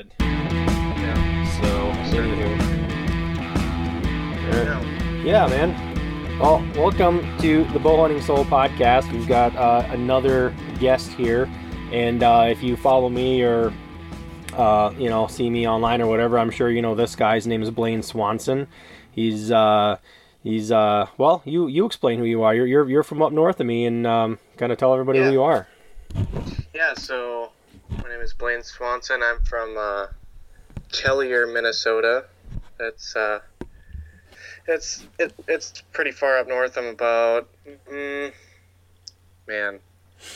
good. Yeah. So. Yeah, man. Well, welcome to the Bow Hunting Soul podcast. We've got uh, another guest here, and uh, if you follow me or uh, you know see me online or whatever, I'm sure you know this guy's name is Blaine Swanson. He's uh, he's uh, well, you you explain who you are. You're you're, you're from up north of me, and um, kind of tell everybody Yeah. who you are. Yeah, so my name is Blaine Swanson. I'm from uh, Kelliher, Minnesota. That's uh, it's it, it's pretty far up north. I'm about mm, man,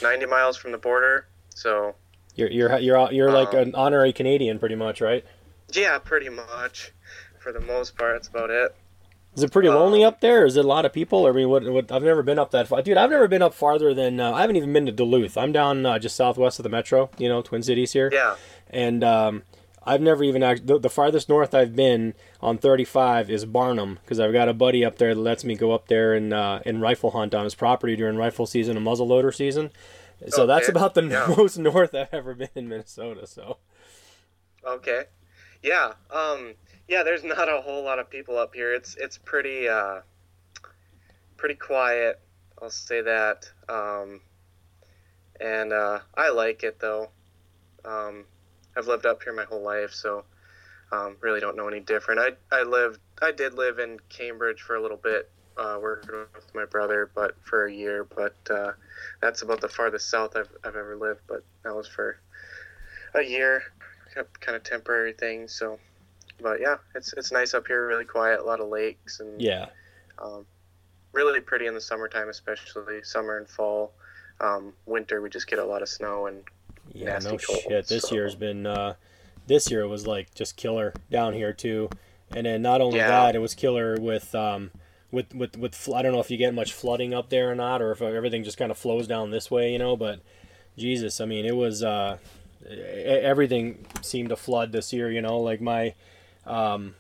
90 miles from the border. So You're you're you're you're like Um, an honorary Canadian, pretty much, right? yeah, pretty much. For the most part, that's about it. Is it pretty lonely Um, up there? Is it a lot of people? I mean, what, what? I've never been up that far, dude. I've never been up farther than uh, I haven't even been to Duluth. I'm down uh, just southwest of the metro, you know, Twin Cities here, Yeah, and um, I've never even act- the, the farthest north I've been on 35 is Barnum because I've got a buddy up there that lets me go up there and uh, and rifle hunt on his property during rifle season and muzzleloader season. So that's about the yeah. most north I've ever been in Minnesota. So Okay. Yeah. Um. Yeah. There's not a whole lot of people up here. It's it's pretty uh, pretty quiet. I'll say that. Um, and uh, I like it though. Um, I've lived up here my whole life, so um, really don't know any different. I I lived I did live in Cambridge for a little bit, uh, working with my brother, but for a year. But uh, that's about the farthest south I've I've ever lived. But that was for a year kind of temporary thing. So, but yeah, it's it's nice up here, really quiet, a lot of lakes, and yeah, um, really pretty in the summertime, especially summer and fall. Um, winter, we just get a lot of snow and Yeah, nasty no cold, shit. This so- year's been uh this year was like just killer down here too. And then not only Yeah. that, it was killer with um with with with I don't know if you get much flooding up there or not or if everything just kind of flows down this way, you know, but Jesus, I mean, it was uh everything seemed to flood this year, you know, like my um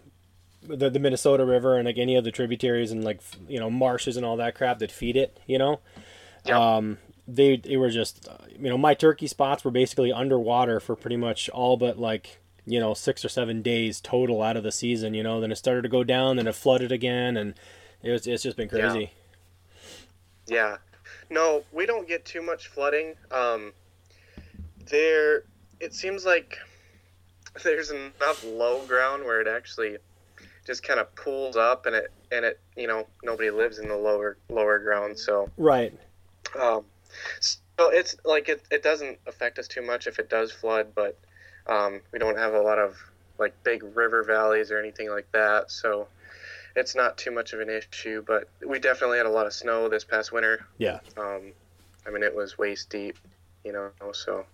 the, the Minnesota River and like any of the tributaries and like you know marshes and all that crap that feed it, you know. Yep. Um, they they were just uh, you know my turkey spots were basically underwater for pretty much all but like you know six or seven days total out of the season. You know, then it started to go down, then it flooded again, and it was it's just been Yeah. crazy. yeah. No, we don't get too much flooding. Um, there, it seems like there's enough low ground where it actually just kind of pulls up, and it and it you know nobody lives in the lower lower ground, so Right. Um, so it's like it, it doesn't affect us too much if it does flood, but um, we don't have a lot of like big river valleys or anything like that, so it's not too much of an issue. But we definitely had a lot of snow this past winter. Yeah. Um, I mean, it was waist deep, you know, so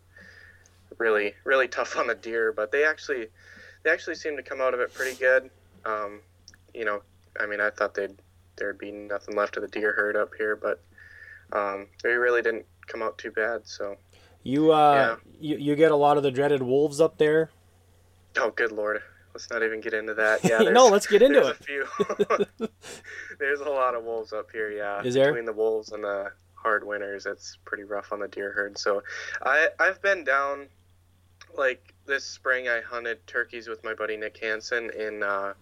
really, really tough on the deer. But they actually, they actually seem to come out of it pretty good. Um, you know, I mean, I thought they'd there'd be nothing left of the deer herd up here, but um, they really didn't come out too bad. So, You uh you, you get a lot of the dreaded wolves up there. oh, good lord, let's not even get into that. Yeah, no, let's get into there's it. a few. there's a lot of wolves up here. Yeah, Is there? between the wolves and the hard winters, it's pretty rough on the deer herd. So, I I've been down like this spring. I hunted turkeys with my buddy Nick Hansen in uh,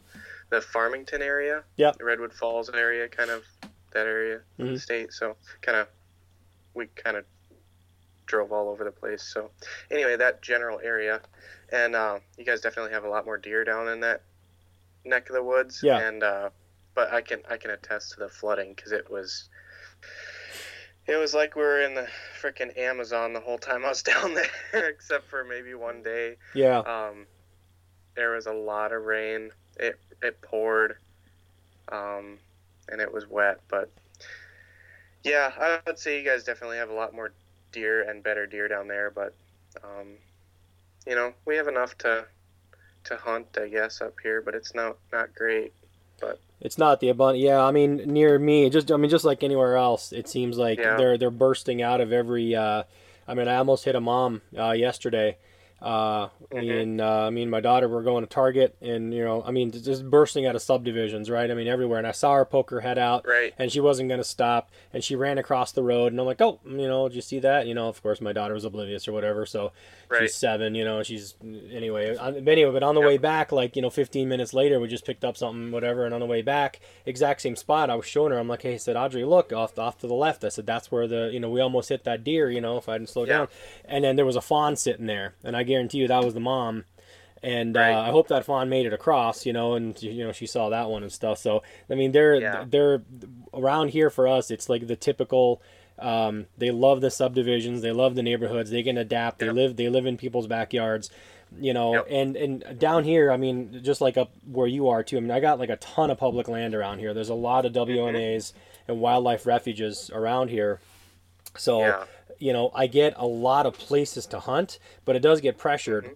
the Farmington area. Yep. the Redwood Falls area, kind of that area of the state. So, kind of we kind of drove all over the place. So, anyway, that general area, and uh, you guys definitely have a lot more deer down in that neck of the woods. Yeah. And uh, but I can I can attest to the flooding because it was. It was like we were in the freaking Amazon the whole time I was down there, except for maybe one day. Yeah. Um, there was a lot of rain. It it poured, um, and it was wet. But yeah, I would say you guys definitely have a lot more deer and better deer down there. But um, you know, we have enough to to hunt, I guess, up here. But it's not not great. It's not the abundant. Yeah, I mean, near me, just I mean, just like anywhere else, it seems like Yeah. they're they're bursting out of every. Uh, I mean, I almost hit a mom uh, yesterday. Uh, Mhm. and uh, me and my daughter were going to Target, and you know, I mean, just bursting out of subdivisions, right? I mean, everywhere. And I saw her poke her head out, Right. and she wasn't going to stop, and she ran across the road, and I'm like, oh, you know, did you see that? You know, of course, my daughter was oblivious or whatever, so Right. she's seven, you know, she's anyway. Anyway, but on the Yep. way back, like you know, 15 minutes later, we just picked up something, whatever, and on the way back, exact same spot. I was showing her. I'm like, hey, I said, Audrey, look off off to the left. I said, that's where the you know we almost hit that deer, you know, if I didn't slow Yeah. down. And then there was a fawn sitting there, and I guarantee you that was the mom. And Right. uh, I hope that fawn made it across, you know, and you know she saw that one and stuff. So I mean, they're Yeah. they're around here for us. It's like the typical. Um, they love the subdivisions. They love the neighborhoods. They can adapt. They Yep. live. They live in people's backyards. You know, Yep. and and down here, I mean, just like up where you are too. I mean, I got like a ton of public land around here. There's a lot of WMAs and wildlife refuges around here. So Yeah. You know, I get a lot of places to hunt, but it does get pressured. Mm-hmm.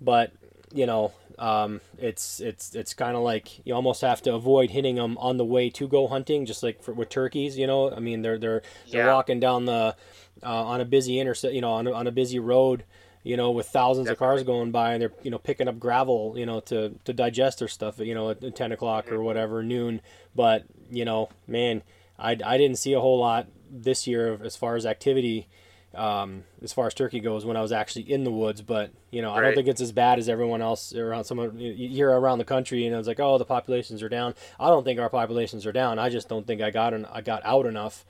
But you know, um, it's it's it's kind of like you almost have to avoid hitting them on the way to go hunting, just like for, with turkeys. You know, I mean, they're they're they're Yeah. walking down the uh, on a busy interset, you know, on a, on a busy road. You know, with thousands of cars going by, and they're you know picking up gravel, you know, to to digest their stuff. You know, at ten o'clock Mm-hmm. or whatever noon. But you know, man, I I didn't see a whole lot this year as far as activity um, as far as turkey goes when I was actually in the woods. But you know, I don't think it's as bad as everyone else around someone you hear around the country. And it's like, oh, the populations are down. I don't think our populations are down. I just don't think I got en- I got out enough.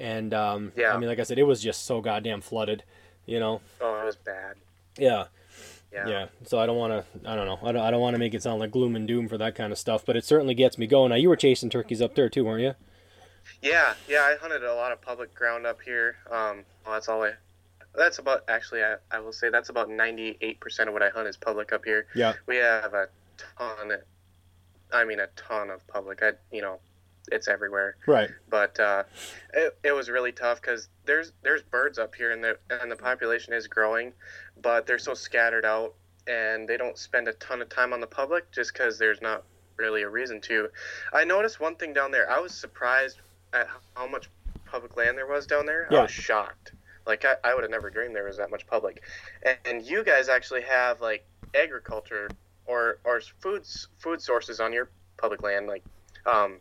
And um, Yeah. I mean, like I said, it was just so goddamn flooded. You know, Oh, it was bad. yeah. Yeah. Yeah, so I don't want to. I don't know. I don't. I don't want to make it sound like gloom and doom for that kind of stuff, but it certainly gets me going. Now you were chasing turkeys up there too, weren't you? Yeah, yeah, I hunted a lot of public ground up here. Um, well, that's all I. That's about actually, I, I will say that's about ninety eight percent of what I hunt is public up here. Yeah. We have a ton. I mean, a ton of public. I, you know, it's everywhere. Right. But uh, it, it was really tough because there's there's birds up here and the and the population is growing, but they're so scattered out and they don't spend a ton of time on the public just because there's not really a reason to. I noticed one thing down there. I was surprised at how much public land there was down there. Yeah. I was shocked. Like I, I would have never dreamed there was that much public. And, and you guys actually have like agriculture or or foods food sources on your public land. Like, um,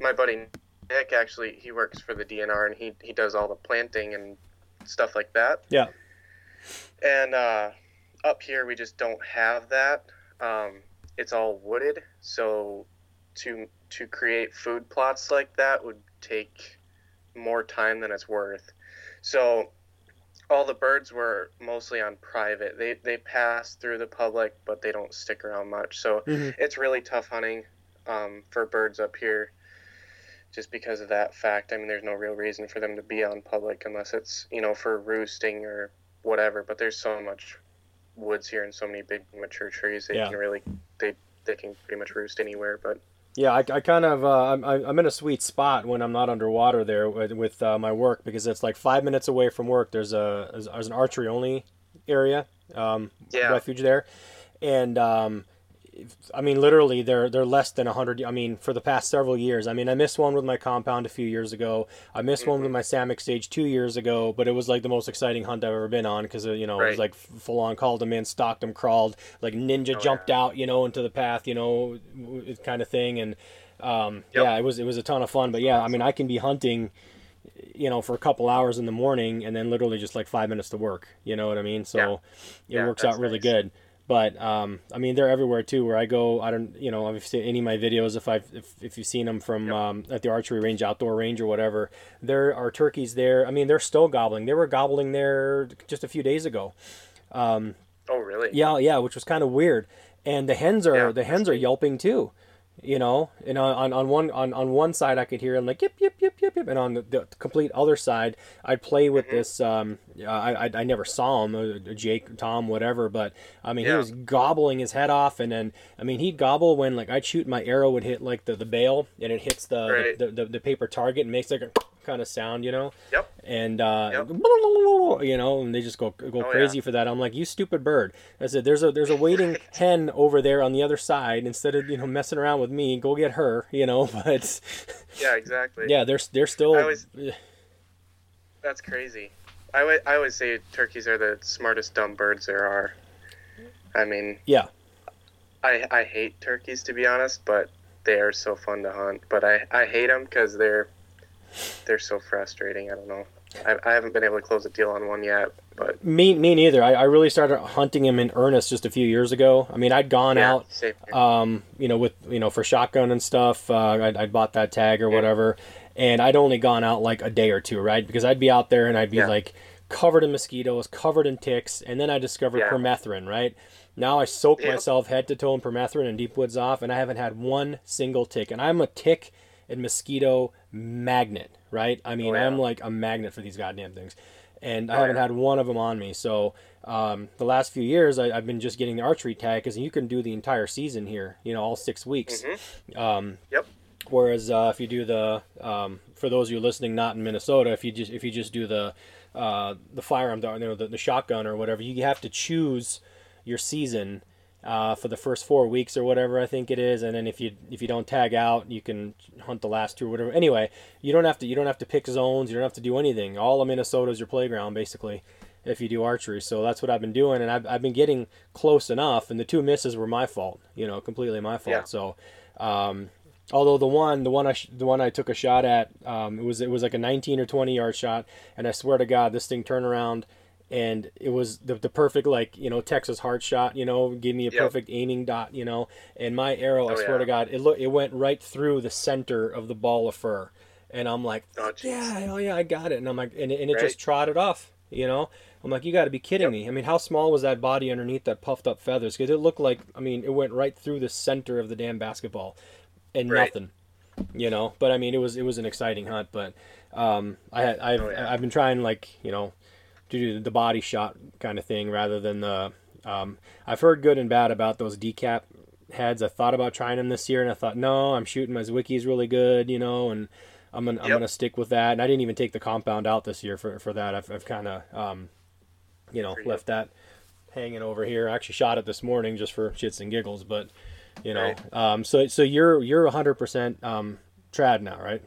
my buddy Nick actually he works for the DNR and he he does all the planting and stuff like that. Yeah. And uh, up here we just don't have that. Um, it's all wooded, so to to create food plots like that would take more time than it's worth. So all the birds were mostly on private. They they pass through the public, but they don't stick around much. So hmm it's really tough hunting um, for birds up here just because of that fact. I mean, there's no real reason for them to be on public unless it's, you know, for roosting or whatever. But there's so much woods here and so many big mature trees. They Yeah. can really, they, they can pretty much roost anywhere. But Yeah, I, I kind of uh, I'm I'm in a sweet spot when I'm not underwater there with, with uh, my work because it's like five minutes away from work. There's a there's an archery only area um, Yeah. refuge there, and um, I mean literally they're they're less than hundred. I mean for the past several years. I mean I missed one with my compound a few years ago. I missed one with my Samick Sage two years ago, but it was like the most exciting hunt I've ever been on because you know it was like full on called them in, stalked them, crawled like ninja Oh, jumped out you know into the path you know kind of thing and um, Yep. yeah it was it was a ton of fun but yeah I mean I can be hunting you know for a couple hours in the morning and then literally just like five minutes to work you know what I mean so Yeah. it Yeah, works out really nice. good but um, I mean they're everywhere too where I go I don't you know I've seen any of my videos if I've if, if you've seen them from Yep. um, at the archery range outdoor range or whatever there are turkeys there I mean they're still gobbling they were gobbling there just a few days ago um, oh, really? yeah, yeah, which was kind of weird. And the hens are Yeah, the hens are yelping too. You know, and on, on, on one on, on one side I could hear him like yip yip yip yip yip, and on the, the complete other side I'd play with Mm-hmm. this. Um, I, I I never saw him, uh, Jake, Tom, whatever, but I mean he was gobbling his head off, and then I mean he'd gobble when like I'd shoot my arrow would hit like the, the bale and it hits the, Right. the, the the paper target and makes like a kind of sound, you know Yep. And uh, Yep. you know, and they just go go yeah. crazy for that. I'm like, you stupid bird. I said, there's a there's a waiting hen over there on the other side. Instead of you know messing around with me, go get her. You know, but Yeah, exactly. yeah, they're they're still. Always- That's crazy. I always say turkeys are the smartest dumb birds there are. I mean, Yeah. I I hate turkeys to be honest, but they are so fun to hunt. But I I hate them because they're they're so frustrating. I don't know. I, I haven't been able to close a deal on one yet, but Me, me neither. I, I really started hunting him in earnest just a few years ago. I mean, I'd gone yeah, out, um, you know, with you know for shotgun and stuff. Uh, I'd, I'd bought that tag or Yeah. whatever, and I'd only gone out like a day or two, right? Because I'd be out there and I'd be Yeah. like covered in mosquitoes, covered in ticks, and then I discovered permethrin, right? Now I soak myself head to toe in permethrin and deep woods off, and I haven't had one single tick. And I'm a tick and mosquito magnet, right? I mean, Oh, yeah. I'm like a magnet for these goddamn things, and I Oh, haven't yeah. had one of them on me. So um, the last few years, I, I've been just getting the archery tag because you can do the entire season here, you know, all six weeks. Mhm. Um, Yep. Whereas uh, if you do the, um, for those of you listening not in Minnesota, if you just if you just do the uh, the firearm, you know, the, the shotgun or whatever, you have to choose your season uh, for the first four weeks or whatever I think it is, and then if you if you don't tag out, you can hunt the last two or whatever. Anyway, you don't have to you don't have to pick zones, you don't have to do anything. All of Minnesota is your playground basically if you do archery. So that's what I've been doing, and I've, I've been getting close enough. And the two misses were my fault, you know, completely my fault. Yeah. So, um, although the one, the one I, sh- the one I took a shot at, um, it was it was like a 19 or 20 yard shot, and I swear to God, this thing turned around. And it was the, the perfect like you know Texas heart shot you know gave me a Yep. perfect aiming dot you know and my arrow I Oh, swear yeah. to God it look it went right through the center of the ball of fur and I'm like Oh, yeah, oh yeah, I got it. And I'm like, and it, and it Right. just trotted off, you know? I'm like, you got to be kidding Yep. me. I mean, how small was that body underneath that puffed up feathers? Because it looked like, I mean, it went right through the center of the damn basketball and Right. nothing, you know? But I mean, it was, it was an exciting hunt, but, um, I had, I've, Oh, yeah. I've been trying like, you know, to do the body shot kind of thing rather than the, um, I've heard good and bad about those decap heads. I thought about trying them this year and I thought, no, I'm shooting my Zwickey's really good, you know, and, I'm gonna I'm gonna stick with that. And I didn't even take the compound out this year for, for that. I've, I've kind of um, you know left that hanging over here. I actually shot it this morning just for shits and giggles, but you know. Right. Um, so so you're you're 100 percent um, trad now, right?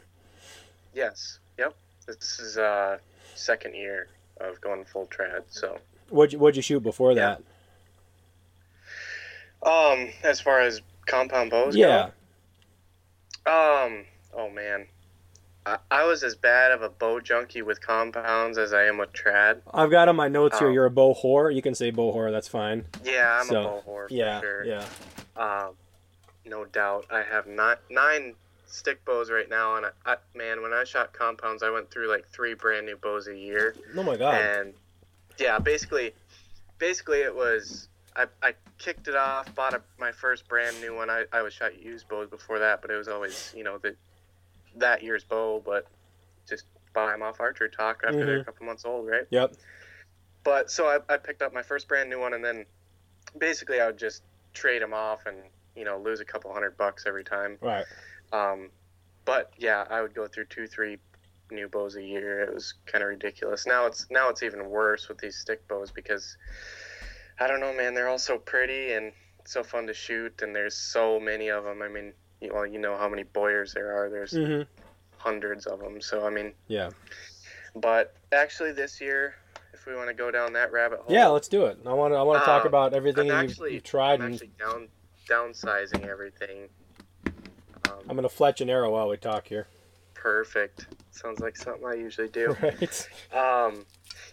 Yes. Yep. This is uh second year of going full trad. So, What'd you, what'd you shoot before Yeah. that? um, as far as compound bows, go, Yeah. Um. Oh man, I, I was as bad of a bow junkie with compounds as I am with trad. I've got on my notes here. Oh. You're a bow whore. You can say bow whore. That's fine. Yeah, I'm So, a bow whore Yeah. sure. Yeah. Um, no doubt. I have nine nine stick bows right now, and I, I man, when I shot compounds, I went through like three brand new bows a year, Oh my god. and yeah, basically, basically it was. I, I kicked it off, bought a, my first brand new one. I, I was shot used bows before that, but it was always, you know, the, that year's bow, but just buy them off ArcheryTalk after they're a Mhm. couple months old, right? Yep. But so I, I picked up my first brand new one, and then basically I would just trade them off and, you know, lose a couple hundred bucks every time. Right. Um, but yeah, I would go through two, three new bows a year. It was kind of ridiculous. Now it's now it's even worse with these stick bows because I don't know, man. They're all so pretty and so fun to shoot, and there's so many of them. I mean, you well, you know how many bowyers there are. There's hmm hundreds of them. So I mean, Yeah. but actually this year, if we want to go down that rabbit hole, Yeah. Let's do it. I want to I want to talk Um, about everything you've, actually- you've tried, I'm and actually down downsizing everything. Um, I'm gonna fletch an arrow while we talk here. perfect. Sounds like something I usually do. Right. Um,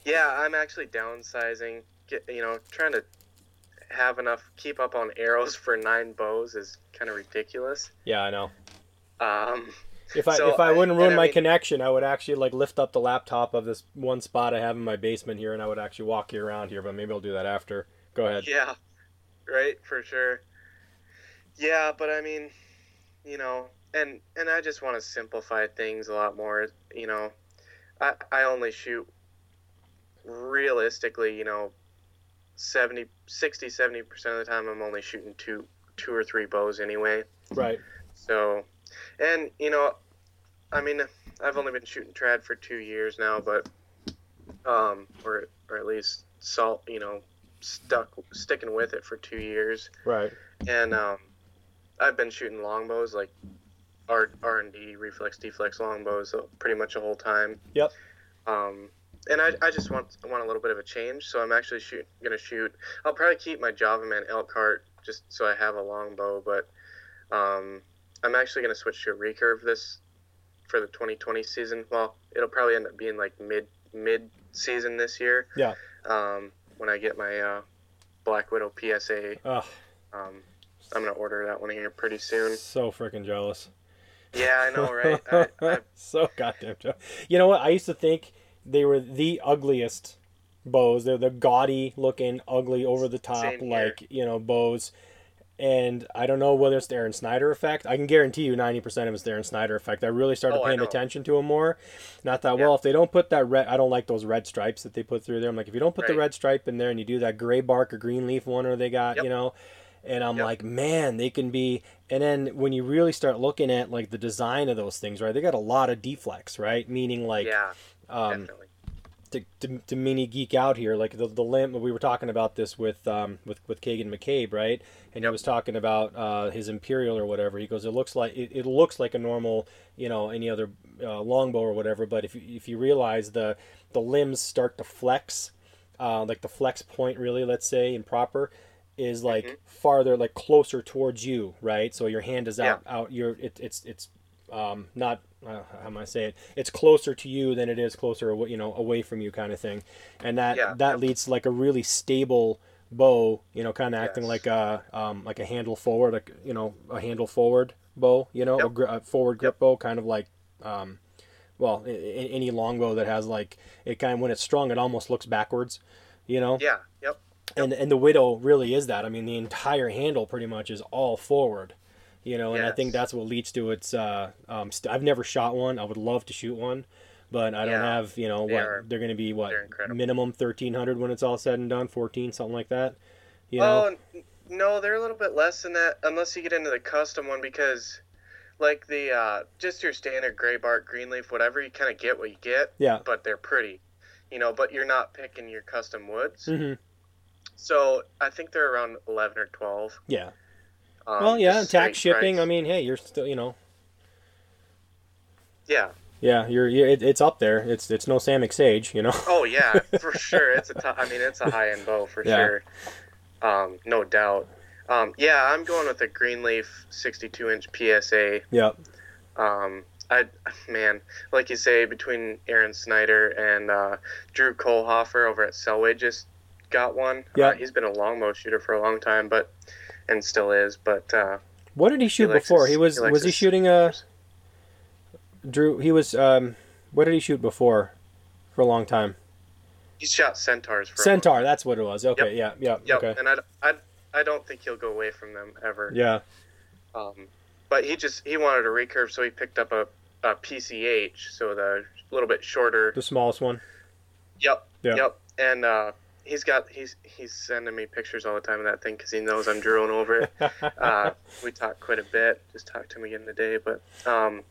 yeah, I'm actually downsizing. Get you know, trying to have enough keep up on arrows for nine bows is kind of ridiculous. Yeah, I know. Um, If I So, if I wouldn't ruin I my mean- connection, I would actually like lift up the laptop of this one spot I have in my basement here, and I would actually walk you around here. But maybe I'll do that after. Go ahead. yeah, right for sure. Yeah, but I mean, you know, and and I just want to simplify things a lot more. You know, I I only shoot realistically, you know, 70 60 70 percent of the time I'm only shooting two two or three bows anyway. Right. So, and you know, I mean, I've only been shooting trad for two years now, but um, or or at least salt, you know, stuck sticking with it for two years, Right. and um, I've been shooting longbows like R R and D reflex deflex longbows pretty much the whole time. Yep. Um, and I, I just want want a little bit of a change, so I'm actually shoot gonna shoot. I'll probably keep my Java Man Elkhart just so I have a longbow, but um, I'm actually gonna switch to a recurve this for the 2020 season. Well, it'll probably end up being like mid mid season this year. Yeah. Um, when I get my uh, Black Widow PSA, Ugh, um, I'm gonna order that one here pretty soon. so freaking jealous. Yeah, I know, right? I, I, so goddamn jealous. You know what? I used to think they were the ugliest bows. They're the gaudy looking, ugly, over the top, like you know bows. And I don't know whether it's the Aaron Snyder effect. I can guarantee you, ninety percent of it's the Aaron Snyder effect. I really started Oh, paying attention to him more. Not that Yeah. well. If they don't put that red, I don't like those red stripes that they put through there. I'm like, if you don't put the red stripe in there and you do that gray bark or green leaf one, or they got, Yep. you know, and I'm Yep. like, man, they can be. And then when you really start looking at like the design of those things, right? They got a lot of deflex, right? Meaning like, yeah, um, definitely. to, to, to mini geek out here, like the, the limb, we were talking about this with um, with with Kagan McCabe, right? And he was talking about uh, his Imperial or whatever. He goes, it looks like it, it looks like a normal, you know, any other uh, longbow or whatever. But if you, if you realize the the limbs start to flex, uh, like the flex point, really, let's say, in proper, is like Mhm. farther, like closer towards you, right? So your hand is Yeah. out, out. You're it, it's it's um, not uh, how am I say it? It's closer to you than it is closer, awa- you know, away from you, kind of thing, and that Yeah. that leads to like a really stable bow, you know, kind of acting like a um, like a handle forward, like you know, a handle forward bow, you know, a, gr- a forward grip bow, kind of like. Um, well, any longbow that has like it kind of when it's strung, it almost looks backwards, you know. Yeah, yep. And and the widow really is that. I mean, the entire handle pretty much is all forward, you know. And I think that's what leads to its. Uh, um, st- I've never shot one. I would love to shoot one, but I don't Yeah, have. You know what? are- They're going to be what minimum thirteen hundred when it's all said and done, fourteen something like that. You know. Oh no, they're a little bit less than that, unless you get into the custom one because, like the uh, just your standard gray bark, green leaf, whatever, you kind of get what you get, yeah. but they're pretty, you know. But you're not picking your custom woods, hmm so I think they're around eleven or twelve. Yeah. Um, well, yeah, tax shipping. price. I mean, hey, you're still, you know, yeah. yeah, you're, you're it, it's up there. It's it's no Samick Sage, you know. Oh yeah, for sure. It's a. T- I mean, it's a high end bow for Yeah. sure. Um, no doubt. Um, yeah, I'm going with a Greenleaf 62 inch PSA. Yep. Um, I man, like you say, between Aaron Snyder and uh, Drew Kohlhofer over at Selway just got one. Yeah. Uh, he's been a longbow shooter for a long time, but and still is. But uh, What did he shoot likes before? his- he was he was he shooting a Drew? He was um. What did he shoot before? For a long time. He shot centaurs for a Centaur. That's what it was. Okay. Yeah. Yeah. Yep, Okay. and I, I, I don't think he'll go away from them ever. Yeah. Um, but he just he wanted a recurve, so he picked up a, a PCH, so the little bit shorter. The smallest one. Yep. Yeah. Yep. And uh, he's got he's he's sending me pictures all the time of that thing because he knows I'm drooling over it. uh, we talked quite a bit. Just talked to him again today, but um,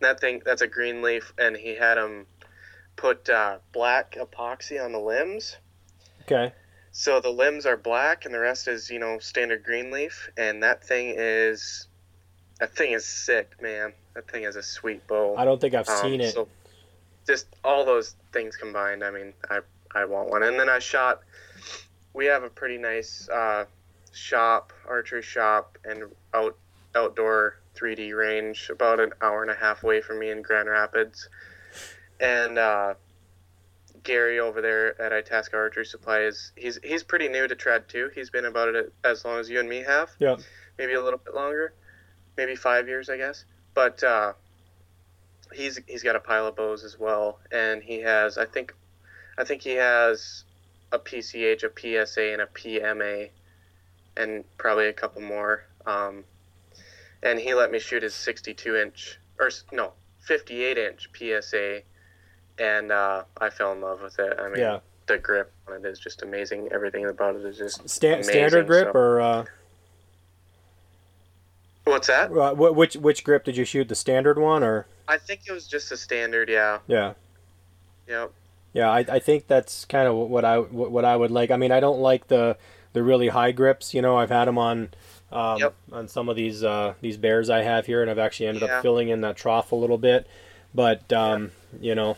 that thing that's a green leaf, and he had him put uh, black epoxy on the limbs. okay. So the limbs are black, and the rest is you know standard green leaf, and that thing is that thing is sick, man. That thing is a sweet bow. I don't think I've Um, seen it. So just all those things combined, I mean, I I want one. And then I shot. We have a pretty nice uh, shop, archery shop, and out outdoor 3D range, about an hour and a half away from me in Grand Rapids. And uh, Gary over there at Itasca Archery Supply is he's he's pretty new to trad too. He's been about it as long as you and me have. Yeah. Maybe a little bit longer, maybe five years, I guess. But uh, he's he's got a pile of bows as well, and he has I think I think he has a PCH, a PSA, and a PMA, and probably a couple more. Um, and he let me shoot his 62 inch or no 58 inch PSA, and uh, I fell in love with it. I mean, Yeah. the grip on it is just amazing. Everything about it is just Sta- amazing, standard grip so- or uh, What's that? uh, which which grip did you shoot? The standard one or I think it was just a standard. Yeah. yeah. Yep. Yeah, I, I think that's kind of what I what I would like. I mean, I don't like the the really high grips. You know, I've had them on um, Yep. on some of these uh, these bears I have here, and I've actually ended Yeah. up filling in that trough a little bit. But um, you know,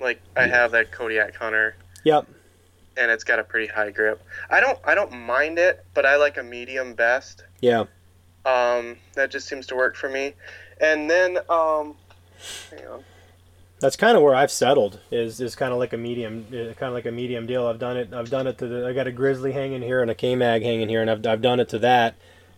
Like I have that Kodiak Hunter, Yep. and it's got a pretty high grip. I don't I don't mind it, but I like a medium best. Yeah. Um, that just seems to work for me. And then um, hang on. That's kind of where I've settled. Is is kind of like a medium, kind of like a medium deal. I've done it. I've done it to the. I got a grizzly hanging here and a K mag hanging here, and I've I've done it to that.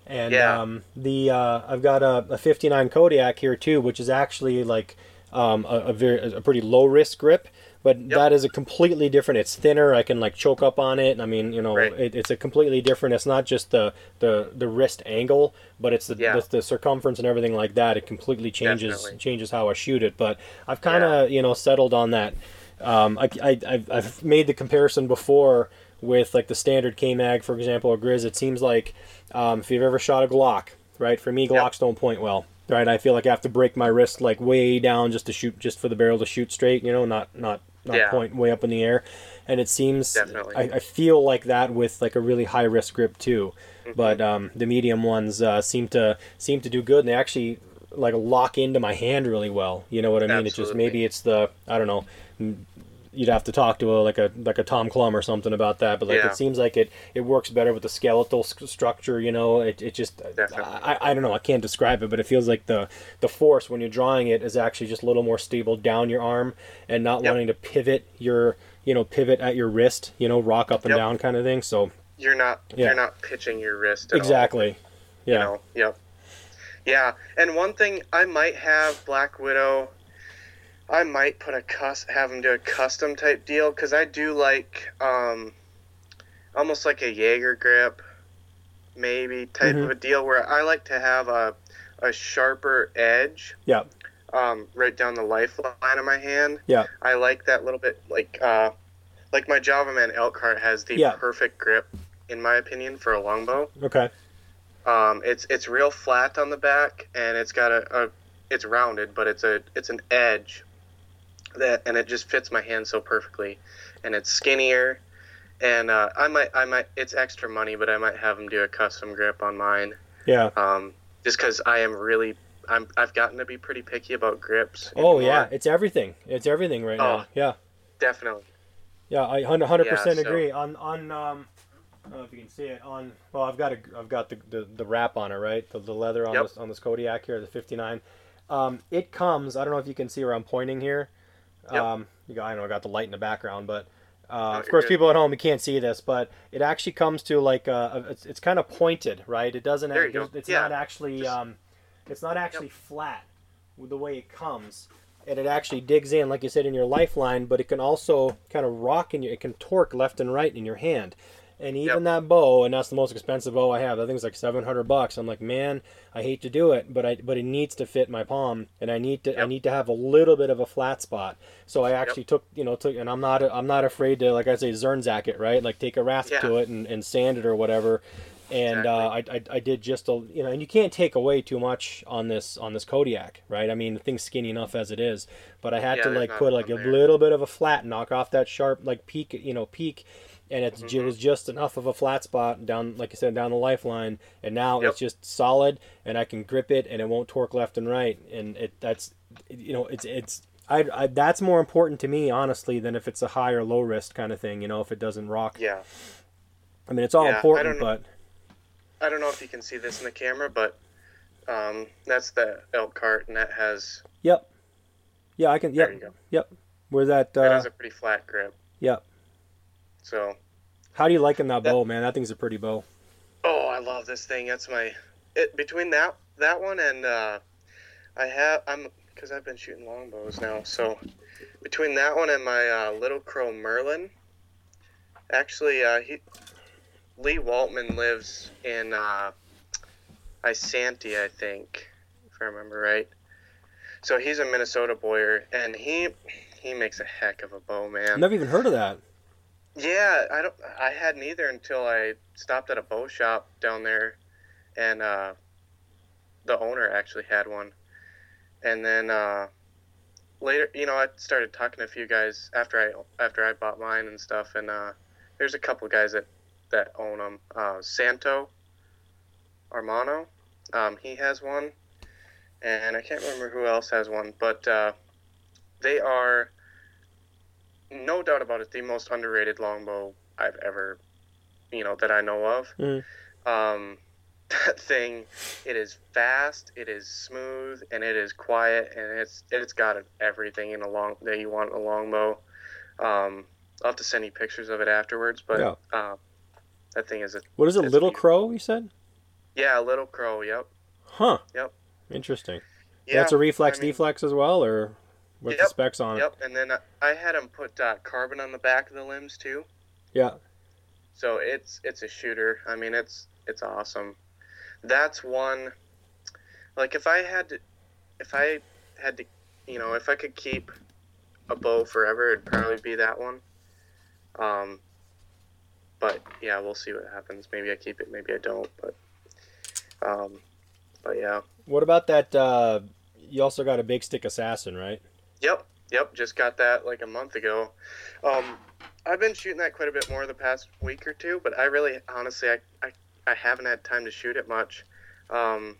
And Yeah. um, the uh, I've got a, a 59 Kodiak here too, which is actually like um, a, a very a pretty low wrist grip. But that is a completely different. It's thinner. I can like choke up on it. I mean, you know, Right. it, it's a completely different. It's not just the the, the wrist angle, but it's the, Yeah. the the circumference and everything like that. It completely changes Definitely. changes how I shoot it. But I've kind of you know settled on that. Um, I, I I've, I've made the comparison before with like the standard K mag, for example, or Grizz. It seems like um, if you've ever shot a Glock, right? For me, Glocks don't point well. Right, I feel like I have to break my wrist like way down just to shoot, just for the barrel to shoot straight. You know, not not not Yeah. point way up in the air. And it seems Definitely. I, I feel like that with like a really high wrist grip too. Mm-hmm. But um, the medium ones uh, seem to seem to do good, and they actually like lock into my hand really well. You know what I mean? It's just maybe it's the I don't know. You'd have to talk to a, like a like a Tom Clum or something about that, but like Yeah. it seems like it, it works better with the skeletal s- structure. You know, it, it just. I, I don't know I can't describe it, but it feels like the the force when you're drawing it is actually just a little more stable down your arm and not Yep. wanting to pivot your you know pivot at your wrist. You know, rock up and Yep. down kind of thing. So You're not Yeah. you're not pitching your wrist at all. exactly, yeah. You know, yep. Yeah, and one thing I might have Black Widow. I might put a cus have them do a custom type deal because I do like um, almost like a Jaeger grip, maybe type Mhm. of a deal where I like to have a a sharper edge. Yeah. Um, right down the lifeline of my hand. Yeah. I like that little bit like uh, like my Java Man Elkhart has the Yeah. perfect grip in my opinion for a longbow. Okay. Um, it's it's real flat on the back, and it's got a, a it's rounded, but it's a it's an edge that, and it just fits my hand so perfectly, and it's skinnier, and uh, I might I might it's extra money, but I might have them do a custom grip on mine, Yeah. um, just because I am really I'm I've gotten to be pretty picky about grips. Oh yeah, it's everything. It's everything right now. Oh. Yeah. definitely. Yeah, I hundred hundred percent Yeah, so- agree. On on um, I don't know if you can see it on. Well, I've got a I've got the the, the wrap on it, right? The, the leather on Yep. this on this Kodiak here, the fifty nine. Um, it comes. I don't know if you can see where I'm pointing here. Yep. Um, you got, I know I got the light in the background, but uh, of course, good. people at home you can't see this, but it actually comes to like uh, a, it's it's kind of pointed, right? It doesn't. There you go. It's Yeah. not actually Just- um, it's not actually flat with the way it comes and it actually digs in like you said in your lifeline but it can also kind of rock in your it can torque left and right in your hand and even Yep. that bow and that's the most expensive bow i have that thing's like 700 bucks. I'm like man i hate to do it but i but it needs to fit my palm and i need to i need to have a little bit of a flat spot. So i actually took you know took and i'm not i'm not afraid to like i say zernzack it right? Like take a rasp Yeah. to it and, and sand it or whatever. And uh, I, I, I did just a you know and you can't take away too much on this on this Kodiak right? I mean the thing's skinny enough as it is. But I had Yeah, to like put a like a there. little bit of a flat knock off that sharp like peak you know peak and it's Mhm. it was just enough of a flat spot down like I said down the lifeline and now Yep. it's just solid and I can grip it and it won't torque left and right and it that's you know it's it's I, I that's more important to me honestly than if it's a high or low wrist kind of thing you know if it doesn't rock Yeah. I mean it's all Yeah, I important know. but I don't know if you can see this in the camera, but um, that's the Elkhart, and that has Yep. Yeah, I can. there Yep. you go. Yep. Where that? That Uh, has a pretty flat grip. yep. So, How do you liking that That- bow, man? That thing's a pretty bow. oh, I love this thing. That's my it between that that one and uh, I have I'm because I've been shooting longbows now. So between that one and my uh, Little Crow Merlin, actually, uh, he Lee Waltman lives in uh, Isanti, I think, if I remember right. So he's a Minnesota bowyer, and he he makes a heck of a bow, man. I've never even heard of that. Yeah, I don't. I hadn't either until I stopped at a bow shop down there, and uh, the owner actually had one. And then uh, later, you know, I started talking to a few guys after I after I bought mine and stuff, and uh, there's a couple guys that that own them. Uh, Santo Armano, um, he has one, and I can't remember who else has one, but uh, they are no doubt about it, the most underrated longbow I've ever, you know, that I know of. Mhm. Um, that thing, it is fast, it is smooth, and it is quiet, and it's it's got everything in a long that you want in a longbow. Um, I'll have to send you pictures of it afterwards, but Yeah. uh, that thing is a What is it? Little beautiful. Crow? You said? yeah, a little crow. Yep. Huh. Yep. Interesting. Yeah. That's a reflex I mean- deflex as well, or what's the specs on it? Yep. And then I- I had him put uh, carbon on the back of the limbs too. Yeah. So it's it's a shooter. I mean, it's it's awesome. That's one. Like if I had to, if I had to, you know, if I could keep a bow forever, it'd probably be that one. Um. But yeah, we'll see what happens. Maybe I keep it. Maybe I don't. But. Um. But yeah. What about that? Uh, you also got a big stick assassin, right? Yep, yep. Just got that like a month ago. Um, I've been shooting that quite a bit more the past week or two, but I really, honestly, I, I, I haven't had time to shoot it much. Um,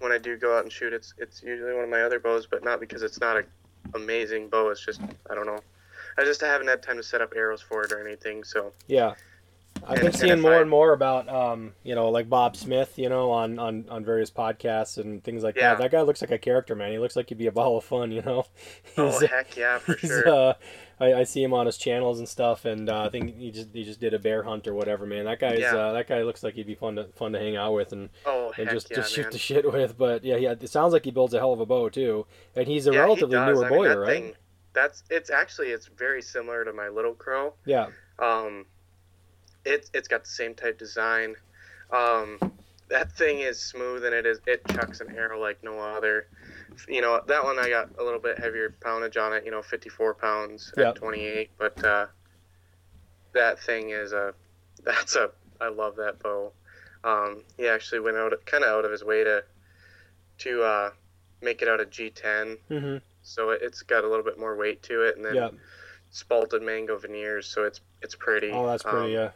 when I do go out and shoot, it's it's usually one of my other bows, but not because it's not a amazing bow. It's just I don't know. I just haven't had time to set up arrows for it or anything. So Yeah. I've been seeing more and more about, um, you know, like Bob Smith, you know, on, on, on various podcasts and things like Yeah. that. That guy looks like a character, man. He looks like he'd be a ball of fun, you know. oh heck yeah, for sure. uh, I, I see him on his channels and stuff, and uh, I think he just he just did a bear hunt or whatever, man. That guy's Yeah. uh, that guy looks like he'd be fun to fun to hang out with and, oh and just yeah, just shoot the shit with. But yeah, yeah, it sounds like he builds a hell of a bow too, and he's a relatively newer I mean, bowyer, right? thing- that's it's actually it's very similar to my little crow. Yeah, Um, it it's got the same type design. Um, that thing is smooth and it is it chucks an arrow like no other. You know that one I got a little bit heavier poundage on it. You know, 54 pounds Yeah. at 28, but uh, that thing is a that's a I love that bow. Um, he actually went out kind of out of his way to to uh, make it out of G10, hmm so it, it's got a little bit more weight to it, and then yeah. spalted mango veneers, so it's it's pretty. Oh, that's pretty. Um, yeah.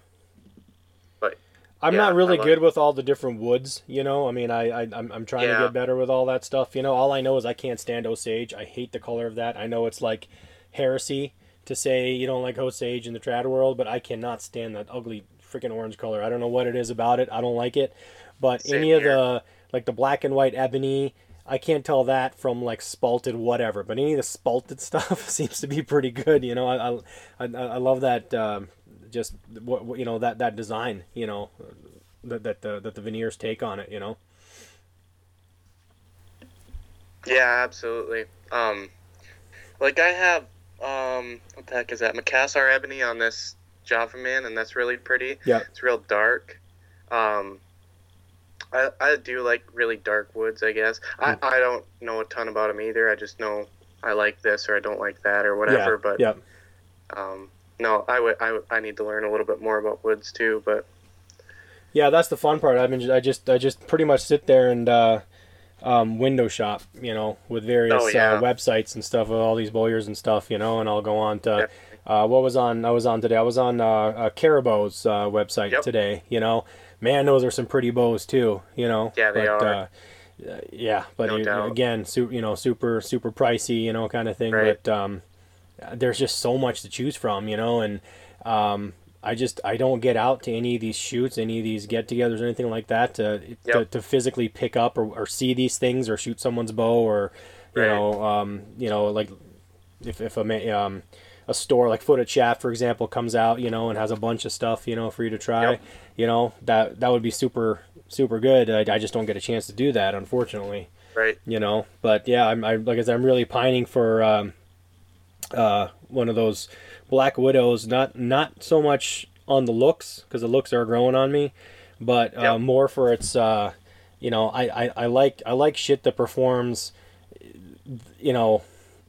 I'm yeah, not really good with all the different woods. You know, I mean, I, I I'm, I'm trying to get better with all that stuff. You know, all I know is I can't stand Osage. I hate the color of that. I know it's like heresy to say you don't like Osage in the trad world, but I cannot stand that ugly freaking orange color. I don't know what it is about it. I don't like it. But Same any of the like the black and white ebony. I can't tell that from like spalted whatever, but any of the spalted stuff seems to be pretty good. You know, I I, I, I love that um, just what you know that that design. You know, that that the that the veneers take on it. You know. Yeah, absolutely. Um, like I have, um, what the heck is that? Macassar ebony on this Java Man, and that's really pretty. Yeah. It's real dark. Um, I, I do like really dark woods, I guess. I, Hmm. I don't know a ton about them either. I just know I like this or I don't like that or whatever. yeah. But yeah. um, no, I would I, would- I need to learn a little bit more about woods too. But Yeah, that's the fun part. I mean, I just I just pretty much sit there and uh, um, window shop, you know, with various Oh, yeah. uh, websites and stuff with all these bowyers and stuff, you know, and I'll go on to. Uh, what was on? I was on today. I was on uh, uh, Caribou's uh, website Yep. today. You know, man, those are some pretty bows too. You know. Yeah, they but, are. Uh, uh, yeah, but No again, su- you know, super super pricey, you know, kind of thing. Right. But um, there's just so much to choose from, you know, and um, I just I don't get out to any of these shoots, any of these get-togethers, or anything like that to to, Yep. to physically pick up or, or see these things or shoot someone's bow or you Right. know um, you know like if if a um, a store like Foot Footed Shaft, for example, comes out, you know, and has a bunch of stuff, you know, for you to try, Yep. you know, that that would be super super good. I, I just don't get a chance to do that, unfortunately right, you know. But yeah, I'm I, like I said, I'm really pining for um, uh, one of those Black Widows. Not not so much on the looks because the looks are growing on me, but uh, Yep. more for its. Uh, you know, I, I, I like I like shit that performs. You know,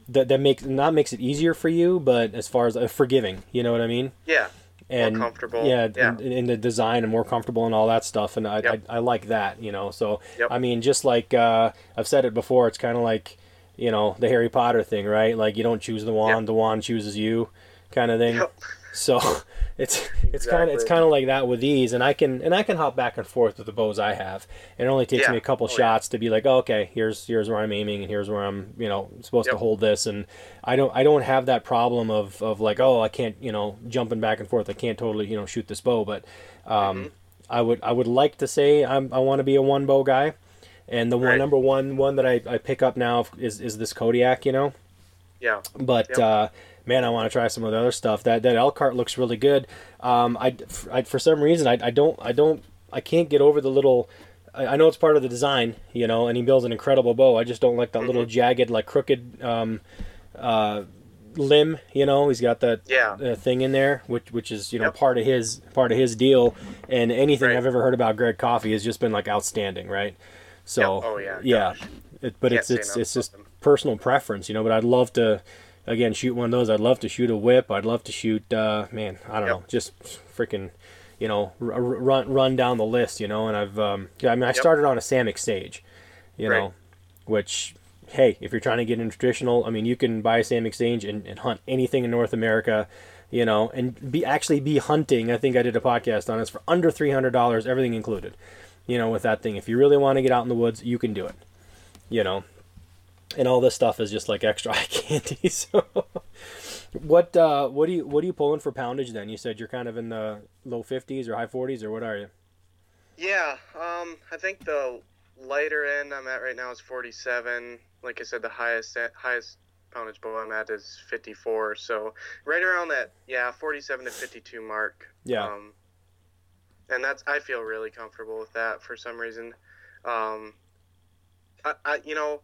that that makes not makes it easier for you, but as far as uh, forgiving, you know what I mean yeah, and comfortable, Yeah, yeah. In, in the design and more comfortable and all that stuff. And I, Yep. I, I like that, you know. So Yep. I mean, just like uh, I've said it before, it's kind of like you know the Harry Potter thing, right? Like you don't choose the wand, the wand chooses you, kind of thing. Yep. So it's it's kind of it's kind of like that with these, and I can and I can hop back and forth with the bows I have. It only takes Yeah. me a couple Oh, yeah. shots to be like, oh, okay, here's here's where I'm aiming, and here's where I'm you know supposed to hold this, and I don't I don't have that problem of of like, oh, I can't you know jumping back and forth, I can't totally you know shoot this bow, but um, Mm-hmm. I would I would like to say I'm I want to be a one bow guy. And the one Right. number one one that I, I pick up now is, is this Kodiak, you know. Yeah. But Yep. uh, man, I want to try some of the other stuff. That that Elkhart looks really good. Um, I, I for some reason I, I don't I don't I can't get over the little. I, I know it's part of the design, you know, and he builds an incredible bow. I just don't like that Mm-hmm. little jagged, like crooked um, uh, limb. You know, he's got that Yeah. uh, thing in there, which which is you know Yep. part of his part of his deal. And anything Right. I've ever heard about Greg Coffey has just been like outstanding, right? So Yep. Oh, yeah. yeah. It, but Can't it's it's it's just them. personal preference, you know. But I'd love to, again, shoot one of those. I'd love to shoot a whip. I'd love to shoot, uh, man, I don't Yep. know, just freaking, you know, r- run run down the list, you know. And I've, um, I mean, I Yep. started on a Samick Sage, you Right. know, which, hey, if you're trying to get into traditional, I mean, you can buy a Samick Sage and, and hunt anything in North America. You know, and be actually be hunting. I think I did a podcast on this for under three hundred dollars, everything included. You know, with that thing, if you really want to get out in the woods, you can do it you know and all this stuff is just like extra eye candy so what uh what do you what are you pulling for poundage then you said you're kind of in the low 50s or high 40s or what are you Yeah, um, I think the lighter end I'm at right now is 47. Like I said, the highest highest poundage bow I'm at is 54. So right around that, yeah, 47 to 52 mark. yeah Um, and that's I feel really comfortable with that for some reason. Um, I, I you know,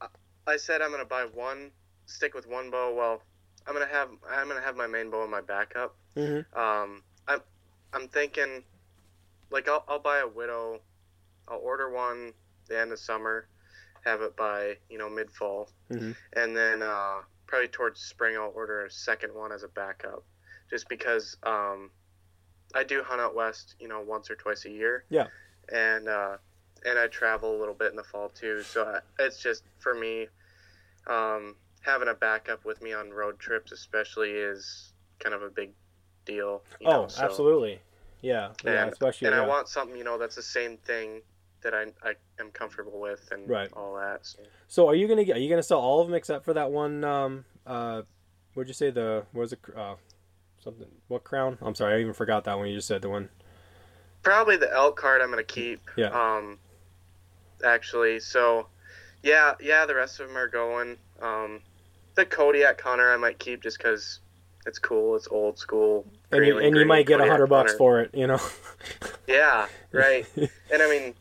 I, I said I'm gonna buy one, stick with one bow. Well, I'm gonna have I'm gonna have my main bow and my backup. hmm Um, I'm I'm thinking, like I'll I'll buy a widow, I'll order one the end of summer, have it by you know mid fall, Mhm. and then uh, probably towards spring I'll order a second one as a backup, just because um, I do hunt out west you know once or twice a year. Yeah. And uh, and I travel a little bit in the fall too, so I, it's just for me. Um, having a backup with me on road trips, especially, is kind of a big deal. you oh know, so- absolutely yeah yeah And- especially And yeah. I want something, you know, that's the same thing that I, I am comfortable with and Right. all that. So. so are you gonna get are you gonna sell all of them except for that one um uh what'd you say the what was it uh something what crown i'm sorry i even forgot that one you just said the one Probably the Elkhart I'm gonna keep. Yeah. Um, actually, so yeah, yeah, the rest of them are going. Um, the Kodiak Hunter I might keep just because it's cool. It's old school. and you, and you might get a hundred bucks for it you know Yeah, right. and I mean,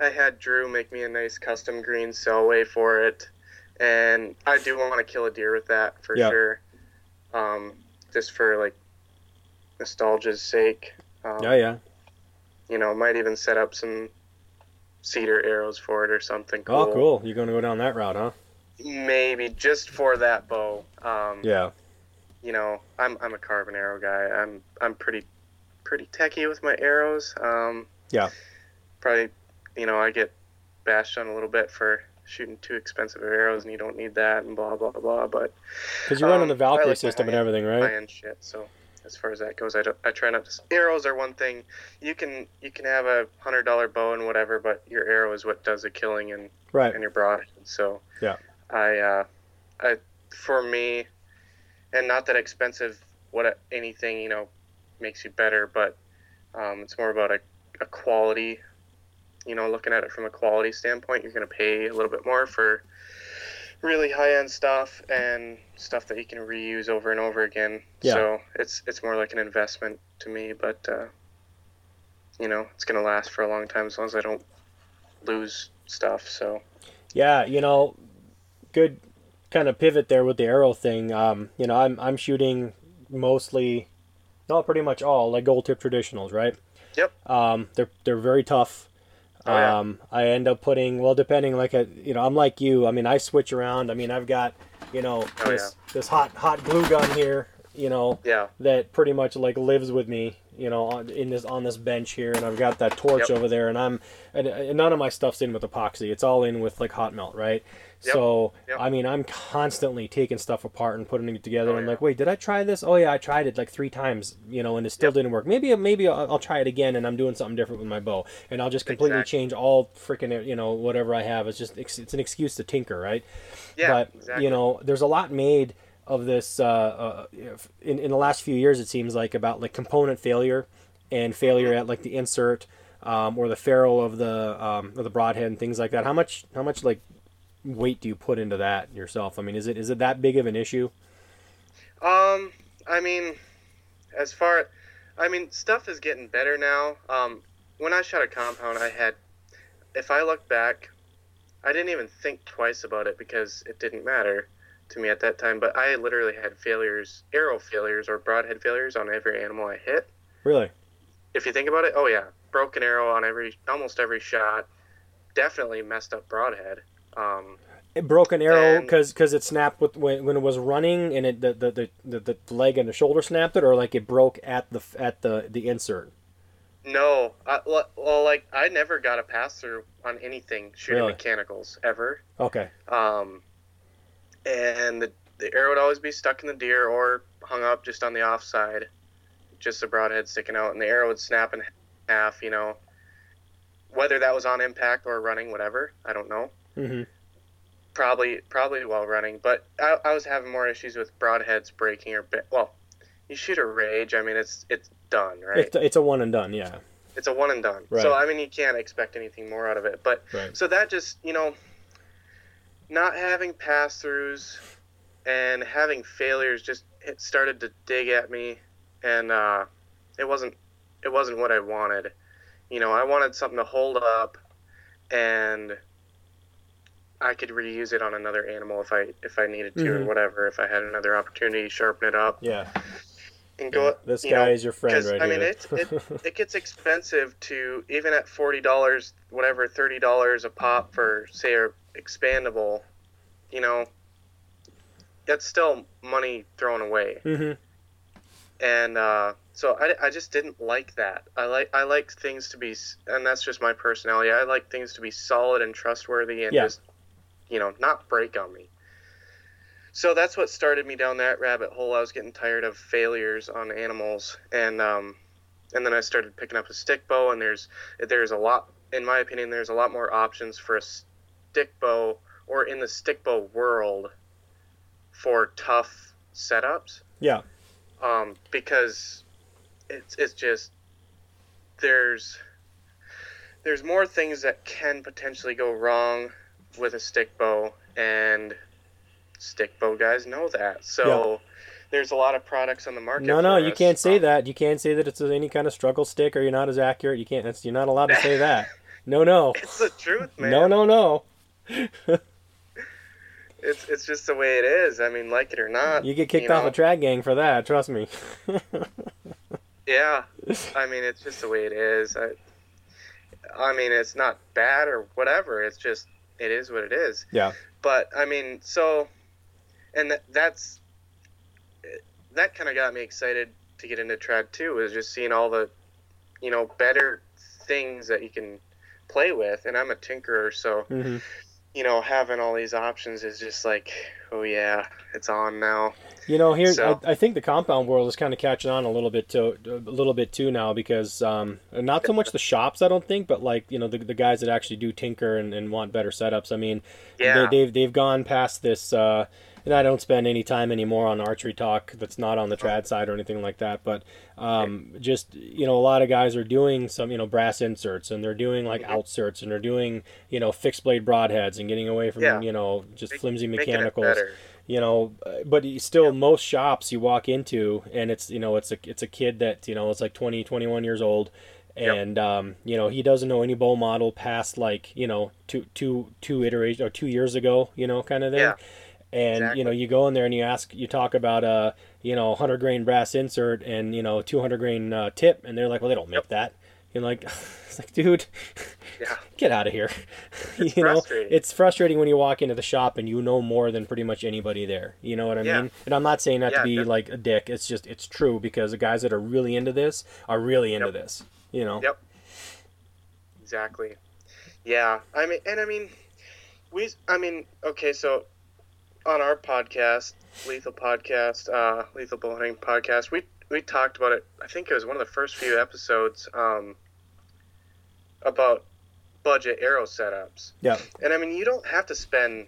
I had Drew make me a nice custom green Selway for it, and I do want to kill a deer with that for Yeah. sure. Um, just for like nostalgia's sake. Um, yeah yeah You know, might even set up some cedar arrows for it or something cool. oh cool you're gonna go down that route huh Maybe just for that bow. Um, yeah You know, I'm I'm a carbon arrow guy. I'm I'm pretty pretty techy with my arrows. Um, Yeah. Probably, you know, I get bashed on a little bit for shooting too expensive of arrows, and you don't need that, and blah blah blah. But Because you're running Um, the Valkyrie like system and everything, right? high end shit. So as far as that goes, I. I try not to. Arrows are one thing. You can you can have a hundred dollar bow and whatever, but your arrow is what does the killing and Right. and your broad. So Yeah. I uh, I for me, and not that expensive. What anything you know makes you better, but um, it's more about a, a quality. You know, looking at it from a quality standpoint, you're going to pay a little bit more for really high end stuff and stuff that you can reuse over and over again. Yeah. So it's it's more like an investment to me, but uh, you know, it's going to last for a long time as long as I don't lose stuff. So Yeah, you know, good kind of pivot there with the arrow thing. Um, you know, I'm I'm shooting mostly, not pretty much all like gold tip traditionals, right? Yep. Um, they're they're very tough. Oh, yeah. Um, I end up putting well, depending like a you know, I'm like you. I mean, I switch around. I mean, I've got you know Oh, this this hot hot glue gun here. You know yeah, that pretty much like lives with me. you know, on, in this on this bench here, and I've got that torch Yep. over there, and I'm and, and none of my stuff's in with epoxy. It's all in with like hot melt, right? Yep. So Yep. I mean, I'm constantly taking stuff apart and putting it together. Oh, I'm yeah. like, wait, did I try this? Oh yeah, I tried it like three times, you know, and it still Yep. didn't work. Maybe maybe I'll, I'll try it again, and I'm doing something different with my bow, and I'll just completely Exactly. change all freaking you know whatever I have. It's just it's an excuse to tinker, right? Yeah, but exactly. you know there's a lot made of this uh, uh, in, in the last few years it seems like about like component failure and failure at like the insert um, or the ferrule of the um, of the broadhead and things like that how much how much like weight do you put into that yourself i mean is it is it that big of an issue Um, I mean, as far, I mean, stuff is getting better now. Um, when I shot a compound, I had, if I look back, I didn't even think twice about it because it didn't matter to me at that time. But I literally had failures, arrow failures or broadhead failures on every animal I hit. really If you think about it, oh yeah, broken arrow on every, almost every shot. Definitely messed up broadhead. Um, it broke an arrow And- because it snapped with when, when it was running and it the, the, the, the, leg and the shoulder snapped it or like it broke at the at the the insert No, I, well, well, like I never got a pass through on anything shooting Really? mechanicals ever. okay Um, and the, the arrow would always be stuck in the deer or hung up just on the offside, just the broadhead sticking out, and the arrow would snap in half. You know, whether that was on impact or running, whatever, I don't know. Hmm Probably, probably while running, but I, I was having more issues with broadheads breaking or well, you shoot a rage. I mean, it's it's done, right? it's, it's a one and done yeah it's a one and done. Right. So I mean, you can't expect anything more out of it. But right so that just you know, not having pass throughs and having failures just it started to dig at me, and uh, it wasn't it wasn't what I wanted. You know, I wanted something to hold up, and I could reuse it on another animal if I if I needed to or Mhm. whatever. If I had another opportunity, to sharpen it up yeah and go. this guy know, is your friend, right I mean, here it, it it gets expensive to even at forty dollars, whatever, thirty dollars a pop for say a expandable, you know, that's still money thrown away. hmm And uh, so I, I just didn't like that. I like I like things to be, and that's just my personality. I like things to be solid and trustworthy, and Yeah. just you know not break on me. So that's what started me down that rabbit hole. I was getting tired of failures on animals, and um, and then I started picking up a stick bow. And there's there's a lot, in my opinion, there's a lot more options for a stick bow or in the stick bow world for tough setups yeah um, because it's it's just there's there's more things that can potentially go wrong with a stick bow, and stick bow guys know that. So there's a lot of products on the market. No, no, you us. can't say that. You can't say that it's any kind of struggle stick or you're not as accurate. You can't. That's, you're not allowed to say that. No, no, It's the truth, man. no, no, no. It's it's just the way it is. I mean, like it or not. You get kicked you off know? a trad gang for that. Trust me. Yeah, I mean, it's just the way it is. I, I mean, it's not bad or whatever. It's just it is what it is. Yeah. But I mean, so, and that, that's that kind of got me excited to get into trad too. Is just seeing all the, you know, better things that you can play with. And I'm a tinkerer, so hmm you know, having all these options is just like, oh yeah, it's on now. You know, here So- I, I think the compound world is kind of catching on a little bit to a little bit too now because um, not so much the shops I don't think, but like you know the, the guys that actually do tinker and, and want better setups. I mean, Yeah. they, they've they've gone past this. Uh, and I don't spend any time anymore on ArcheryTalk that's not on the trad side or anything like that. But um, just you know, a lot of guys are doing some you know brass inserts and they're doing like Mhm. outserts and they're doing you know fixed blade broadheads and getting away from Yeah. you know just Make- flimsy mechanicals you know uh, but still Yeah. most shops you walk into and it's you know it's a it's a kid that you know it's like 20 21 years old Yep. and um, you know he doesn't know any bow model past like you know two two two iterations or two years ago you know kind of thing Yeah. And Exactly. you know you go in there and you ask you talk about a you know 100 grain brass insert and you know 200 grain uh, tip and they're like well they don't make Yep. that You're like, it's like, dude, Yeah. get out of here. It's you know, it's frustrating when you walk into the shop and you know more than pretty much anybody there. You know what I Yeah. mean? And I'm not saying that Yeah, to be like a dick. It's just it's true because the guys that are really into this are really into Yep. this. You know. Yep. Exactly. Yeah. I mean, and I mean, we. I mean, okay. So, on our podcast, Lethal Podcast, uh, Lethal Bowhunting Podcast, we we talked about it. I think it was one of the first few episodes um, about budget arrow setups. Yeah. And I mean, you don't have to spend,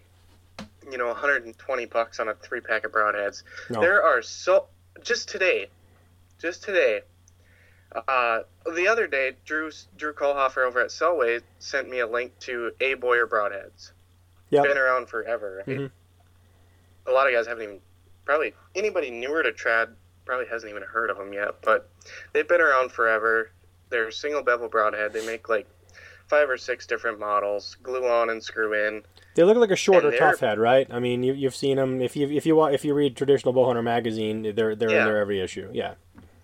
you know, 120 bucks on a three pack of broadheads. No. There are so just today, just today. Uh, the other day, Drew Drew Kohlhofer over at Selway sent me a link to A Bowyer broadheads. Yeah. Been around forever. right? Mhm. A lot of guys haven't even probably anybody newer to trad probably hasn't even heard of them yet, but they've been around forever. They're single bevel broadhead. They make like five or six different models, glue on and screw in. They look like a shorter Tuffhead, right? I mean, you, you've seen them. If you if you if you read traditional bowhunter magazine, they're they're in there every issue. Yeah.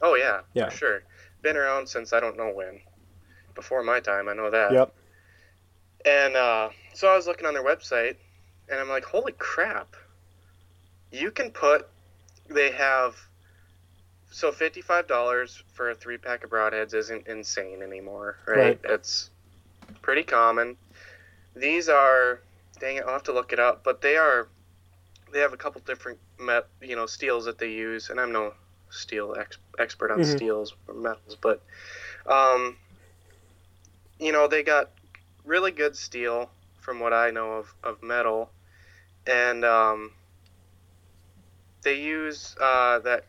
Oh yeah, Yeah. for sure. Been around since I don't know when. Before my time, I know that. Yep. And uh, so I was looking on their website, and I'm like, holy crap! You can put. They have. So fifty-five dollars for a three-pack of broadheads isn't insane anymore, right? Right. It's pretty common. These are, dang it, I'll have to look it up, but they are. They have a couple different met, you know, steels that they use, and I'm no steel ex- expert on Mhm. steels or metals, but, um, you know, they got really good steel from what I know of, of metal, and um, they use uh, that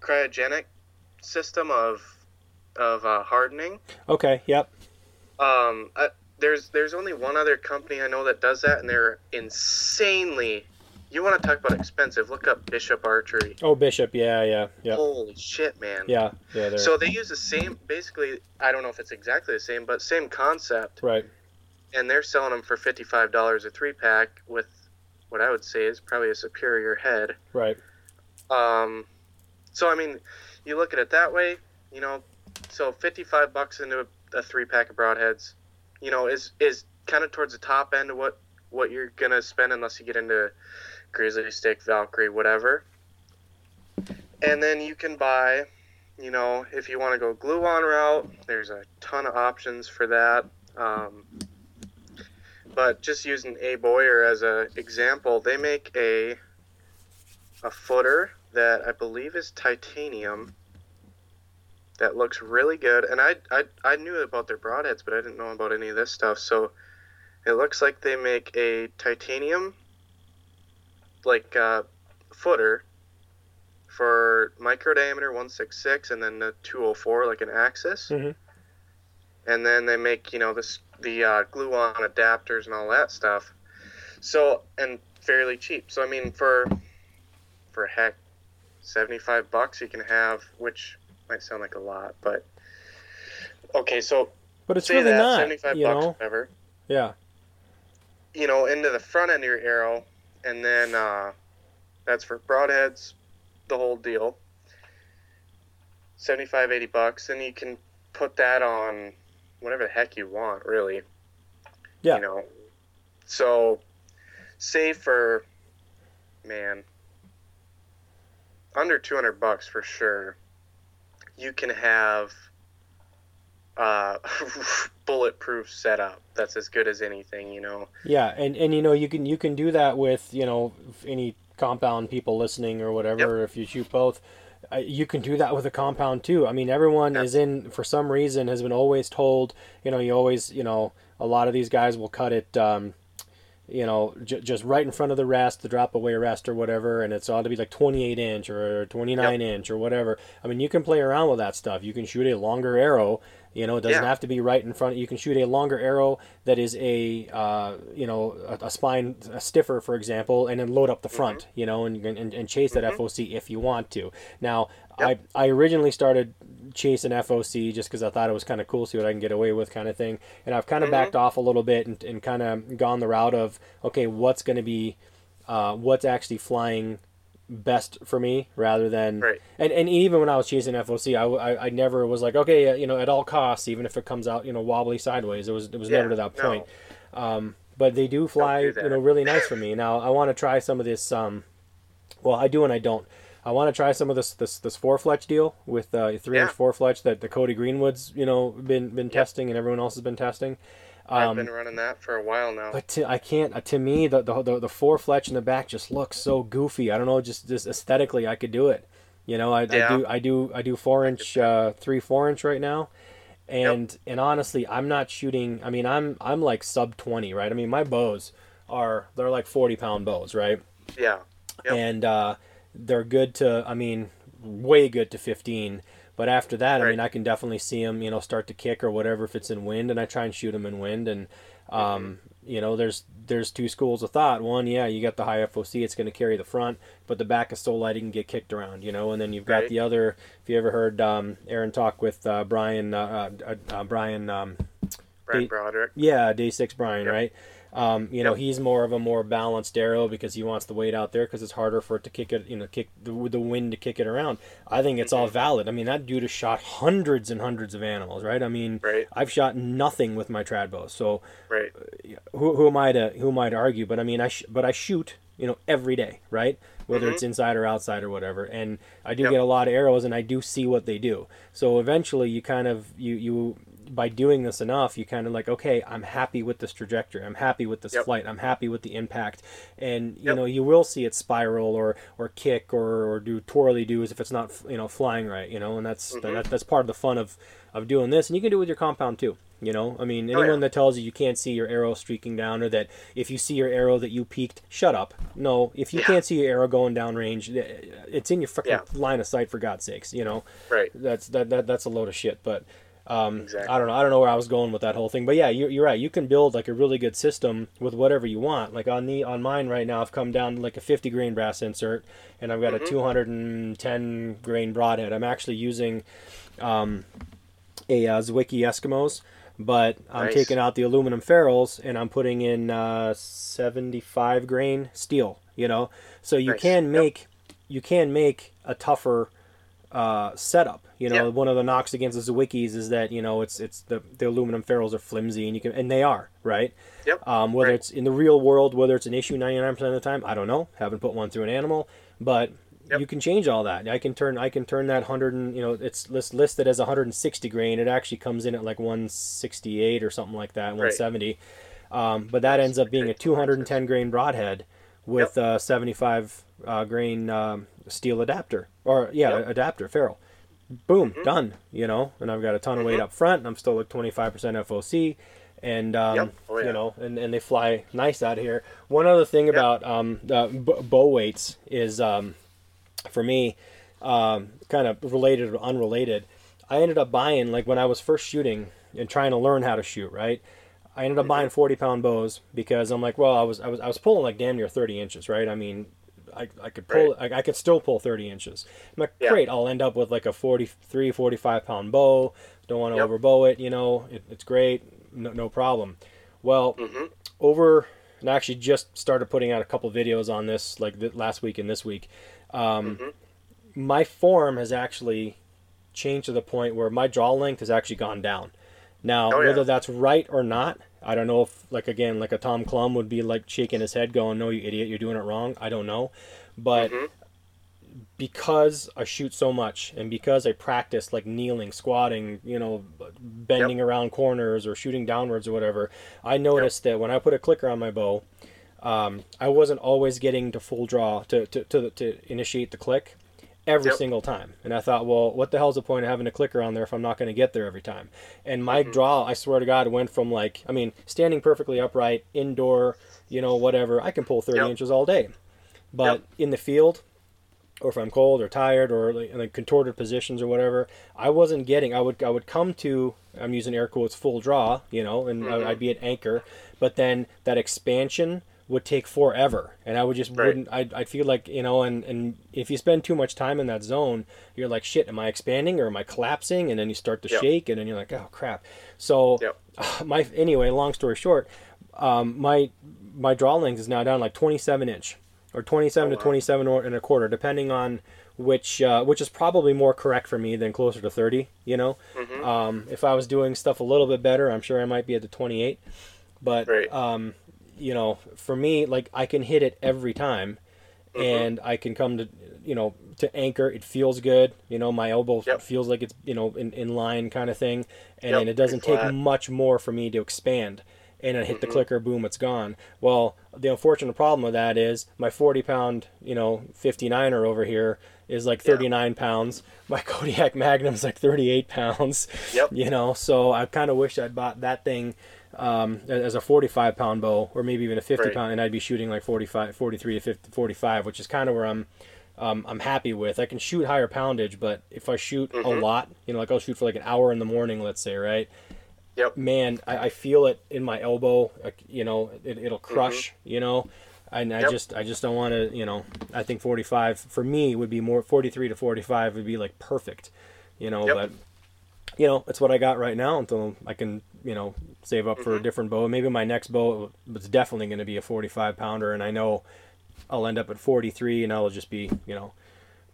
cryogenic system of of uh, hardening. Okay. Yep. Um, I, there's there's only one other company I know that does that, and they're insanely. You want to talk about expensive? Look up Bishop Archery. Oh, Bishop. Yeah. Yeah. Yeah. Holy shit, man! Yeah. Yeah. They're So they use the same, basically. I don't know if it's exactly the same, but same concept, right. and they're selling them for fifty-five dollars a three-pack with what I would say is probably a superior head. Right. Um, so I mean, you look at it that way, you know. So fifty-five bucks into a, a three-pack of broadheads, you know, is is kind of towards the top end of what what you're gonna spend unless you get into Grizzlystik, Valkyrie, whatever. And then you can buy, you know, if you want to go glue-on route, there's a ton of options for that. Um, but just using a Bowyer as an example, they make a a footer that I believe is titanium. That looks really good, and I, I I knew about their broadheads, but I didn't know about any of this stuff. So it looks like they make a titanium like uh, footer for micro diameter 166 and then the 204 like an axis Mhm. and then they make you know this the uh, glue on adapters and all that stuff so and fairly cheap so i mean for for heck 75 bucks you can have which might sound like a lot but okay so But it's say really that not. 75 bucks know. whatever Yeah. you know, into the front end of your arrow, and then uh, that's for broadheads, the whole deal. 75, 80 bucks, and you can put that on whatever the heck you want, really. Yeah. You know, so say for, man, under 200 bucks for sure, you can have uh, bulletproof setup that's as good as anything, you know. Yeah, and and you know you can you can do that with you know any compound people listening or whatever. If you shoot both, uh, you can do that with a compound too. I mean, everyone Yeah. is in for some reason has been always told. You know, you always you know a lot of these guys will cut it. Um, you know, j- just right in front of the rest, the drop away rest or whatever, and it's ought to be like 28 inch or 29 inch or whatever. I mean, you can play around with that stuff. You can shoot a longer arrow. You know, it doesn't Yeah. have to be right in front. You can shoot a longer arrow that is a, uh, you know, a, a spine a stiffer, for example, and then load up the front. You know, and, and, and chase that Mhm. FOC if you want to. Now, Yep. I I originally started chasing FOC just because I thought it was kind of cool, see what I can get away with, kind of thing. And I've kind of Mhm. backed off a little bit and, and kind of gone the route of okay, what's going to be, uh, what's actually flying best for me rather than Right. and, and even when I was chasing FOC I, I, I never was like okay you know at all costs even if it comes out you know wobbly sideways it was it was Yeah, never to that no. point um, but they do fly do you know really nice for me now I want to try some of this um, well I do and I don't I want to try some of this this this four fletch deal with uh, three inch Yeah. four fletch that the Cody Greenwood's you know been been testing and everyone else has been testing I've um, been running that for a while now. but to, I can't. uh, To me, the, the the the four fletch in the back just looks so goofy. I don't know. Just just aesthetically, I could do it. You know, I, I do I do I do four inch uh, three four inch right now, and and honestly, I'm not shooting. I mean, I'm I'm like sub twenty, right? I mean, my bows are they're like forty pound bows, right? yeah. Yep. And uh, they're good to. I mean, way good to fifteen. But after that, I mean, I can definitely see them, you know, start to kick or whatever if it's in wind, and I try and shoot them in wind. And um, you know, there's there's two schools of thought. One, yeah, you got the high FOC, it's going to carry the front, but the back is so light it can get kicked around, you know. And then you've got Right. the other. If you ever heard um, Aaron talk with uh, Brian, uh, uh, uh, Brian, um, Brad the- Broderick. yeah, day six Brian, Yep. right? Um, you know, he's more of a more balanced arrow because he wants the weight out there because it's harder for it to kick it, you know, kick the, the wind to kick it around. I think it's Mm-hmm. all valid. I mean, that dude has shot hundreds and hundreds of animals, right? I mean, Right. I've shot nothing with my trad bows, so Right. who, who am I to who am I to argue? But I mean, I sh- but I shoot, you know, every day, right? Whether it's inside or outside or whatever, and I do Mm-hmm. Yep. get a lot of arrows, and I do see what they do. So eventually, you kind of you you by doing this enough, you kind of like, okay, I'm happy with this trajectory. I'm happy with this Yep. flight. I'm happy with the impact, and you Yep. know, you will see it spiral or or kick or or do twirly doos if it's not you know flying right, you know, and that's Mm-hmm. that, that's part of the fun of of doing this, and you can do it with your compound too. You know, I mean, Oh, yeah. anyone that tells you you can't see your arrow streaking down, or that if you see your arrow that you peaked, shut up. No, if you Yeah. can't see your arrow going down range, eh, it's in your fucking Yeah. line of sight for God's sakes. You know, Right. that's that, that that's a load of shit. But um, Exactly. I don't know. I don't know where I was going with that whole thing. But yeah, you're, you're right. You can build like a really good system with whatever you want. Like on the on mine right now, I've come down to like a 50 grain brass insert, and I've got Mm-hmm. a 210 grain broadhead. I'm actually using um, a uh, Zwickey Eskimos, but I'm Nice. taking out the aluminum ferrules and I'm putting in uh, 75 grain steel. You know, so you Nice. can Yep. make you can make a tougher uh, setup. You know, one of the knocks against the Zwickeys is that you know it's it's the the aluminum ferrules are flimsy and you can and they are right. Yep. Um, whether Right. it's in the real world, whether it's an issue 99% of the time, I don't know. Haven't put one through an animal, but Yep. you can change all that. I can turn I can turn that 100 and, you know, it's list, listed as 160 grain. It actually comes in at like 168 or something like that, 170. Um, but that ends up being a 210 grain broadhead with a 75 uh, grain um, steel adapter or yeah, Yep. adapter ferrule. Boom, Mhm. done. You know, and I've got a ton of weight Mhm. up front. And I'm still like 25% FOC, and um, Yep. Oh, yeah. you know, and, and they fly nice out here. One other thing about um, the b- bow weights is um, for me, um, kind of related or unrelated. I ended up buying like when I was first shooting and trying to learn how to shoot. Right, I ended up buying 40 pound bows because I'm like, well, I was I was I was pulling like damn near 30 inches. Right, I mean. I, I could pull I, I could still pull 30 inches I'm like Yeah. great I'll end up with like a 43 45 pound bow don't want to Yep. overbow it you know it, it's great no, no problem well Mm-hmm. over and I actually just started putting out a couple videos on this like th- last week and this week um, Mhm. my form has actually changed to the point where my draw length has actually gone down now Oh, yeah. whether that's right or not i don't know if like again like a tom clum would be like shaking his head going no you idiot you're doing it wrong. I don't know. But Mhm. because I shoot so much and because I practice like kneeling, squatting, you know, bending around corners or shooting downwards or whatever, I noticed that when I put a clicker on my bow, um, I wasn't always getting to full draw to, to, to, to initiate the click every Yep. single time. And I thought, well, what the hell's the point of having a clicker on there if I'm not going to get there every time? And my Mhm. draw, I swear to God, went from like, I mean, standing perfectly upright, indoor, you know, whatever, I can pull 30 Yep. inches all day. But in the field, or if I'm cold or tired or like, in like contorted positions or whatever, I wasn't getting. I would I would come to I'm using air quotes full draw, you know, and Mhm. I'd be at anchor, but then that expansion would take forever, and I would just Right. wouldn't. I'd, I'd feel like you know, and and if you spend too much time in that zone, you're like, shit, am I expanding or am I collapsing? And then you start to Yep. shake, and then you're like, oh crap. So Yep. my anyway, long story short, um, my my draw length is now down like 27 inch or 27 Oh, to wow. 27 or and a quarter, depending on which uh, which is probably more correct for me than closer to 30. You know, hmm um, if I was doing stuff a little bit better, I'm sure I might be at the 28. But Right. um, you know, for me, like I can hit it every time, Mhm. and I can come to you know to anchor. It feels good. You know, my elbow Yep. feels like it's you know in, in line kind of thing, and Yep, then it doesn't take much more for me to expand. And I hit the Mhm. clicker, boom, it's gone. Well, the unfortunate problem with that is my 40 pound, you know, 59er over here is like Yeah. 39 pounds. My Kodiak Magnum's like 38 pounds. Yep. You know, so I kind of wish I'd bought that thing um, as a 45 pound bow or maybe even a 50 Right. pound and I'd be shooting like 45 43 to 50, 45 which is kind of where I'm um, I'm happy with I can shoot higher poundage but if I shoot a Mhm. lot you know like I'll shoot for like an hour in the morning let's say right Yep. man I, I feel it in my elbow like, you know it, it'll crush you know and I Mm-hmm. Yep. just I just don't want to you know I think 45 for me would be more 43 to 45 would be like perfect you know Yep. but you know it's what I got right now until I can you know save up for a Mhm. different bow maybe my next bow is definitely going to be a 45 pounder and I know I'll end up at 43 and that'll just be you know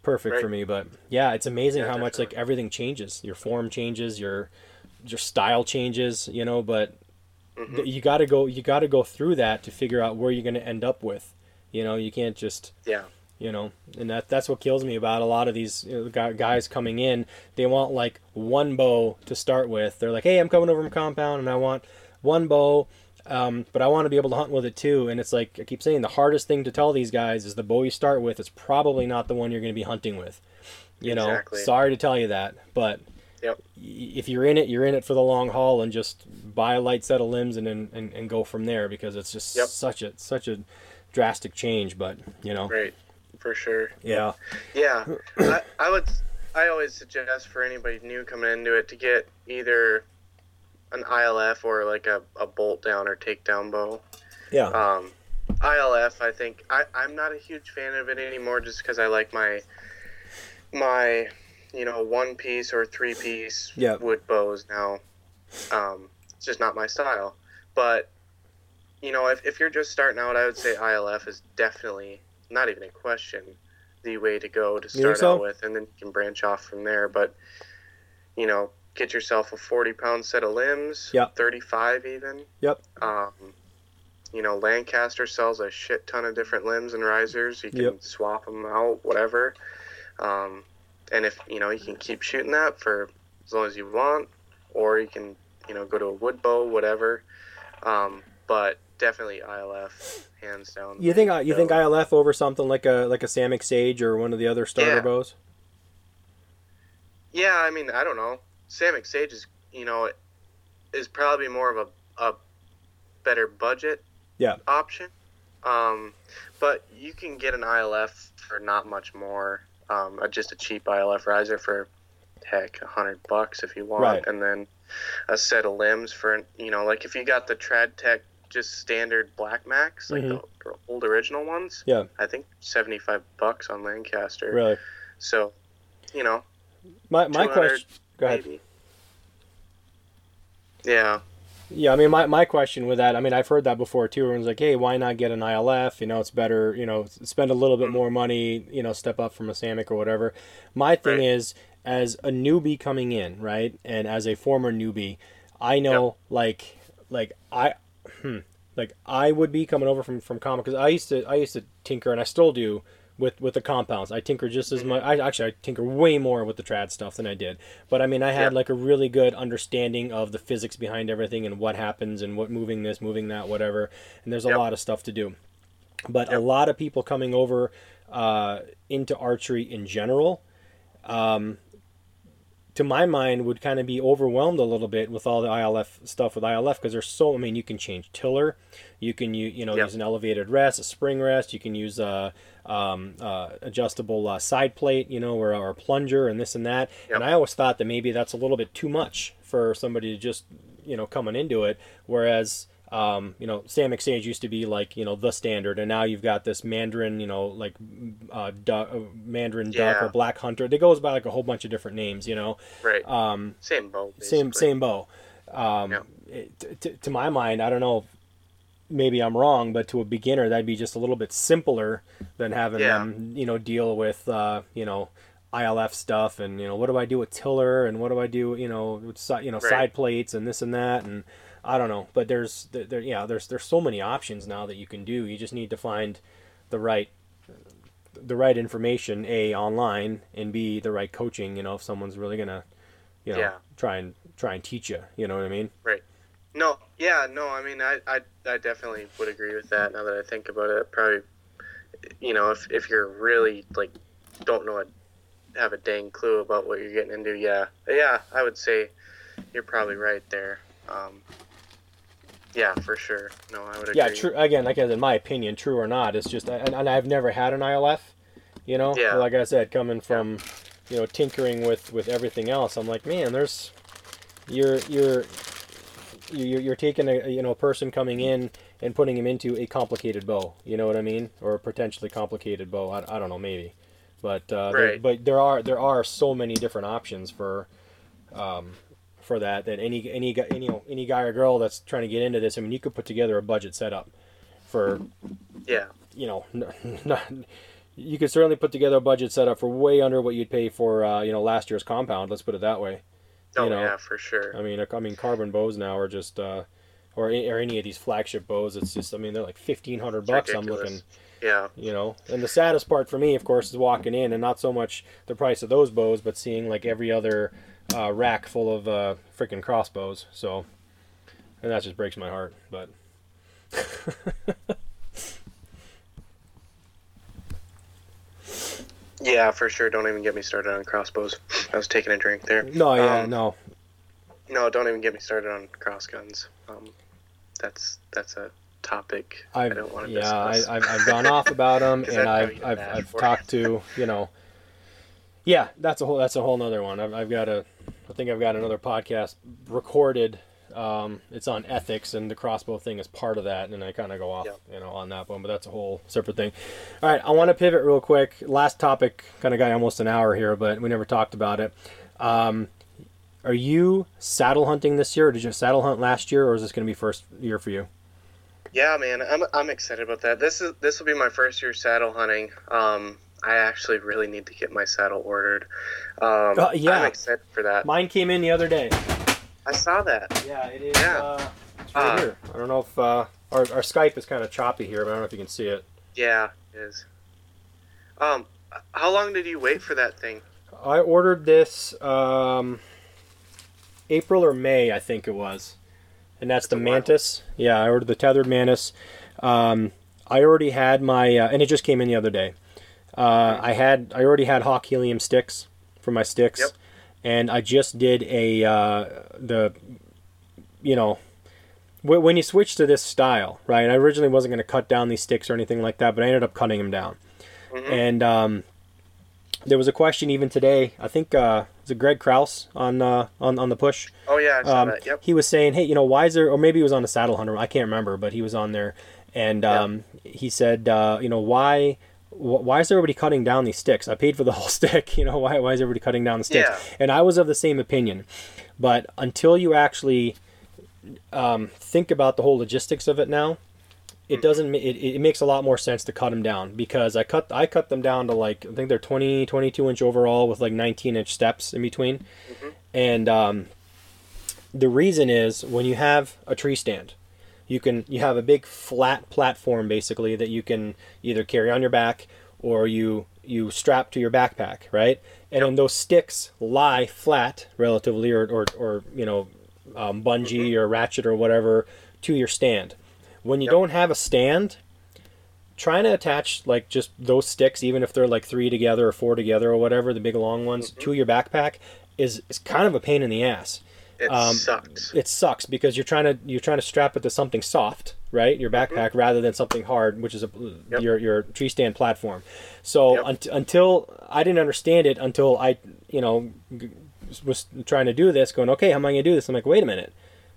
perfect for me but yeah it's amazing Yeah, how much like everything changes your form changes your your style changes you know but Mhm. th- you got to go you got to go through that to figure out where you're going to end up with you know you can't just Yeah. You know and that that's what kills me about a lot of these you know, guys coming in they want like one bow to start with they're like hey i'm coming over from compound and i want one bow um, but i want to be able to hunt with it too and it's like i keep saying the hardest thing to tell these guys is the bow you start with is probably not the one you're going to be hunting with you know Exactly. sorry to tell you that but Yep. if you're in it you're in it for the long haul and just buy a light set of limbs and and, and, and go from there because it's just Yep. such a such a drastic change but you know Right. For sure. yeah Yeah, I, I would. I always suggest for anybody new coming into it to get either an ILF or like a, a bolt down or takedown bow. yeah Um, ILF, I think I, I'm not a huge fan of it anymore, just because I like my my you know one piece or three piece Yeah. wood bows now. Um, it's just not my style. But you know, if, if you're just starting out, I would say ILF is definitely not even a question the way to go to start so? out with, and then you can branch off from there. But you know, get yourself a 40 pound set of limbs, Yep. 35 even. Yep. Um, you know, Lancaster sells a shit ton of different limbs and risers. You can Yep. swap them out, whatever. Um, and if you know, you can keep shooting that for as long as you want, or you can, you know, go to a wood bow, whatever. Um, but definitely ILF, hands down. You think you think ILF over something like a like a Samick Sage or one of the other starter Yeah. bows? Yeah, I mean, I don't know. Samick Sage is, you know, is probably more of a, a better budget Yeah. option. Um, but you can get an ILF for not much more. Um, uh, just a cheap ILF riser for heck, a hundred bucks if you want, Right. and then a set of limbs for you know, like if you got the Trad Tech just standard Black Max, like Mhm. the old original ones. Yeah. I think seventy five bucks on Lancaster. Really? So, you know, My my question. Go ahead. Maybe. Yeah. Yeah, I mean, my, my question with that, I mean, I've heard that before too. Everyone's like, hey, why not get an ILF? You know, it's better, you know, spend a little bit more money, you know, step up from a Samick or whatever. My thing Right. is, as a newbie coming in, right, and as a former newbie, I know, like, like I, hmm, like I would be coming over from from comic because I used to I used to tinker and I still do with with the compounds. I tinker just as much. I actually I tinker way more with the trad stuff than I did. But I mean, I had Yeah. like a really good understanding of the physics behind everything and what happens and what moving this, moving that, whatever. And there's a Yep. lot of stuff to do. But a lot of people coming over uh, into archery in general, um, to my mind, would kind of be overwhelmed a little bit with all the ILF stuff with ILF because there's so. I mean, you can change tiller, you can you you know Yep. use an elevated rest, a spring rest, you can use a um, uh, adjustable uh, side plate, you know, or, or a plunger and this and that. Yep. And I always thought that maybe that's a little bit too much for somebody to just you know coming into it, whereas. Um, you know, Sam Sage used to be like you know the standard, and now you've got this Mandarin, you know, like uh, duck, uh, Mandarin duck or Black Hunter. It goes by like a whole bunch of different names, you know. Right. Um, Same bow. same basically. same bow. Um, Yeah. it, to, to my mind, I don't know. maybe I'm wrong, but to a beginner, that'd be just a little bit simpler than having Yeah. them, you know, deal with, uh, you know, ILF stuff and you know what do I do with tiller and what do I do, you know, with you know Right. side plates and this and that and I don't know, but there's there, there yeah there's there's so many options now that you can do. You just need to find the right the right information a online and b the right coaching. You know, if someone's really gonna you know Yeah. try and try and teach you. You know what I mean? Right. No, yeah, no. I mean, I, I, I definitely would agree with that. Now that I think about it, probably, you know, if if you're really like don't know it, have a dang clue about what you're getting into, yeah, yeah, I would say you're probably right there. Um, yeah, for sure. No, I would agree. Yeah, true. Again, like in my opinion, true or not, it's just, and, and I've never had an ILF. You know, Yeah. like I said, coming from, you know, tinkering with with everything else, I'm like, man, there's, you're you're you're, you're taking a you know a person coming in and putting him into a complicated bow. You know what I mean, or a potentially complicated bow. I, I don't know, maybe, but uh, there, Right. but there are there are so many different options for. Um, for that, that any any guy any any guy or girl that's trying to get into this, I mean, you could put together a budget setup for Yeah, you know, n- n- you could certainly put together a budget setup for way under what you'd pay for, uh, you know, last year's compound. Let's put it that way. oh You know, yeah, for sure. I mean, I mean, carbon bows now are just, uh, or or any of these flagship bows. It's just, I mean, they're like fifteen hundred bucks. I'm looking, Yeah, you know. And the saddest part for me, of course, is walking in and not so much the price of those bows, but seeing like every other uh, rack full of uh, freaking crossbows. So, and that just breaks my heart. But yeah, for sure. Don't even get me started on crossbows. I was taking a drink there. no, yeah, Um, no, No, don't even get me started on cross guns. Um, that's that's a topic I I've, don't want to yeah, I, discuss. I've, I've gone off about them, and I've, I've, I've talked to, you know, yeah, that's a whole, that's a whole nother one. I've, I've got a, I think I've got another podcast recorded. Um, it's on ethics, and the crossbow thing is part of that, and I kind of go off, Yep. you know, on that one, but that's a whole separate thing. All right, I want to pivot real quick. Last topic, kind of got almost an hour here, but we never talked about it. Um, are you saddle hunting this year, or did you saddle hunt last year, or is this going to be first year for you? Yeah, man, I'm I'm excited about that. This is this will be my first year saddle hunting. Um, I actually really need to get my saddle ordered. Um, Uh, yeah. I'm excited for that. Mine came in the other day. I saw that. Yeah, it is. Yeah. Uh, it's right Uh, here. I don't know if uh, our, our Skype is kind of choppy here, but I don't know if you can see it. Yeah, it is. Um, how long did you wait for that thing? I ordered this um, April or May, I think it was, and that's the That's a while. Mantis. Yeah, I ordered the Tethrd Mantis. Um, I already had my, uh, and it just came in the other day. Uh, I had, I already had Hawk Helium sticks for my sticks, Yep. and I just did a uh, the, you know, wh- when you switch to this style, right? I originally wasn't going to cut down these sticks or anything like that, but I ended up cutting them down. Mhm. And um, there was a question even today. I think uh, was it Greg Kraus on uh, on on the push. Oh yeah, I saw Um, that. Yep. He was saying, hey, you know, why is there? Or maybe he was on the Saddle Hunter. I can't remember, but he was on there, and um, he said, uh, you know, why. Wh- Why is everybody cutting down these sticks? I paid for the whole stick. You know, why, why is everybody cutting down the sticks? Yeah. And I was of the same opinion. But until you actually um, think about the whole logistics of it now, it doesn't ma- it, it makes a lot more sense to cut them down because I cut I cut them down to like I think they're 20 22 inch overall with like 19 inch steps in between. And um, the reason is when you have a tree stand, you can you have a big flat platform basically that you can either carry on your back or you you strap to your backpack, right? And then those sticks lie flat relatively, or or, or you know, um, bungee or ratchet or whatever to your stand. When you Yep. don't have a stand, trying to attach like just those sticks, even if they're like three together or four together or whatever, the big long ones, to your backpack is is kind of a pain in the ass It um, sucks. it sucks because you're trying to you're trying to strap it to something soft, right? Your backpack rather than something hard, which is a Yep. your your tree stand platform. So Yep. unt- until I didn't understand it until I you know g- was trying to do this, going okay, how am I going to do this? I'm like, wait a minute.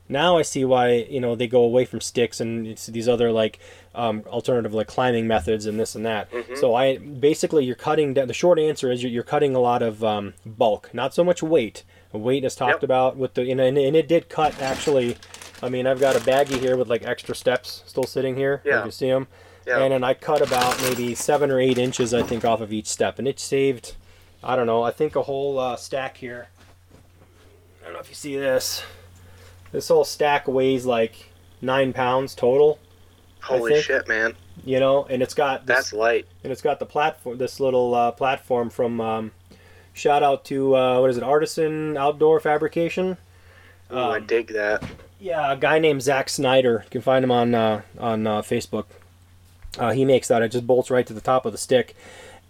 Now I see why you know they go away from sticks and it's these other like um, alternative like climbing methods and this and that. So I basically you're cutting down. The short answer is you're, you're cutting a lot of um, bulk, not so much weight. Weight is talked Yep. about with the and, and, and it did cut actually I mean, I've got a baggie here with like extra steps still sitting here. Yeah. You see them. Yeah. And then I cut about maybe seven or eight inches, I think, off of each step, and it saved, I don't know, I think a whole uh, stack here. I don't know if you see this. This whole stack weighs like nine pounds total. Holy shit, man. You know, and it's got this, That's light. and it's got the platform, this little uh, platform from. Um, shout out to uh, what is it, Artisan Outdoor Fabrication. Ooh, I Um, dig that. Yeah, a guy named Zach Snyder. You can find him on uh, on uh, Facebook. Uh, he makes that. It just bolts right to the top of the stick,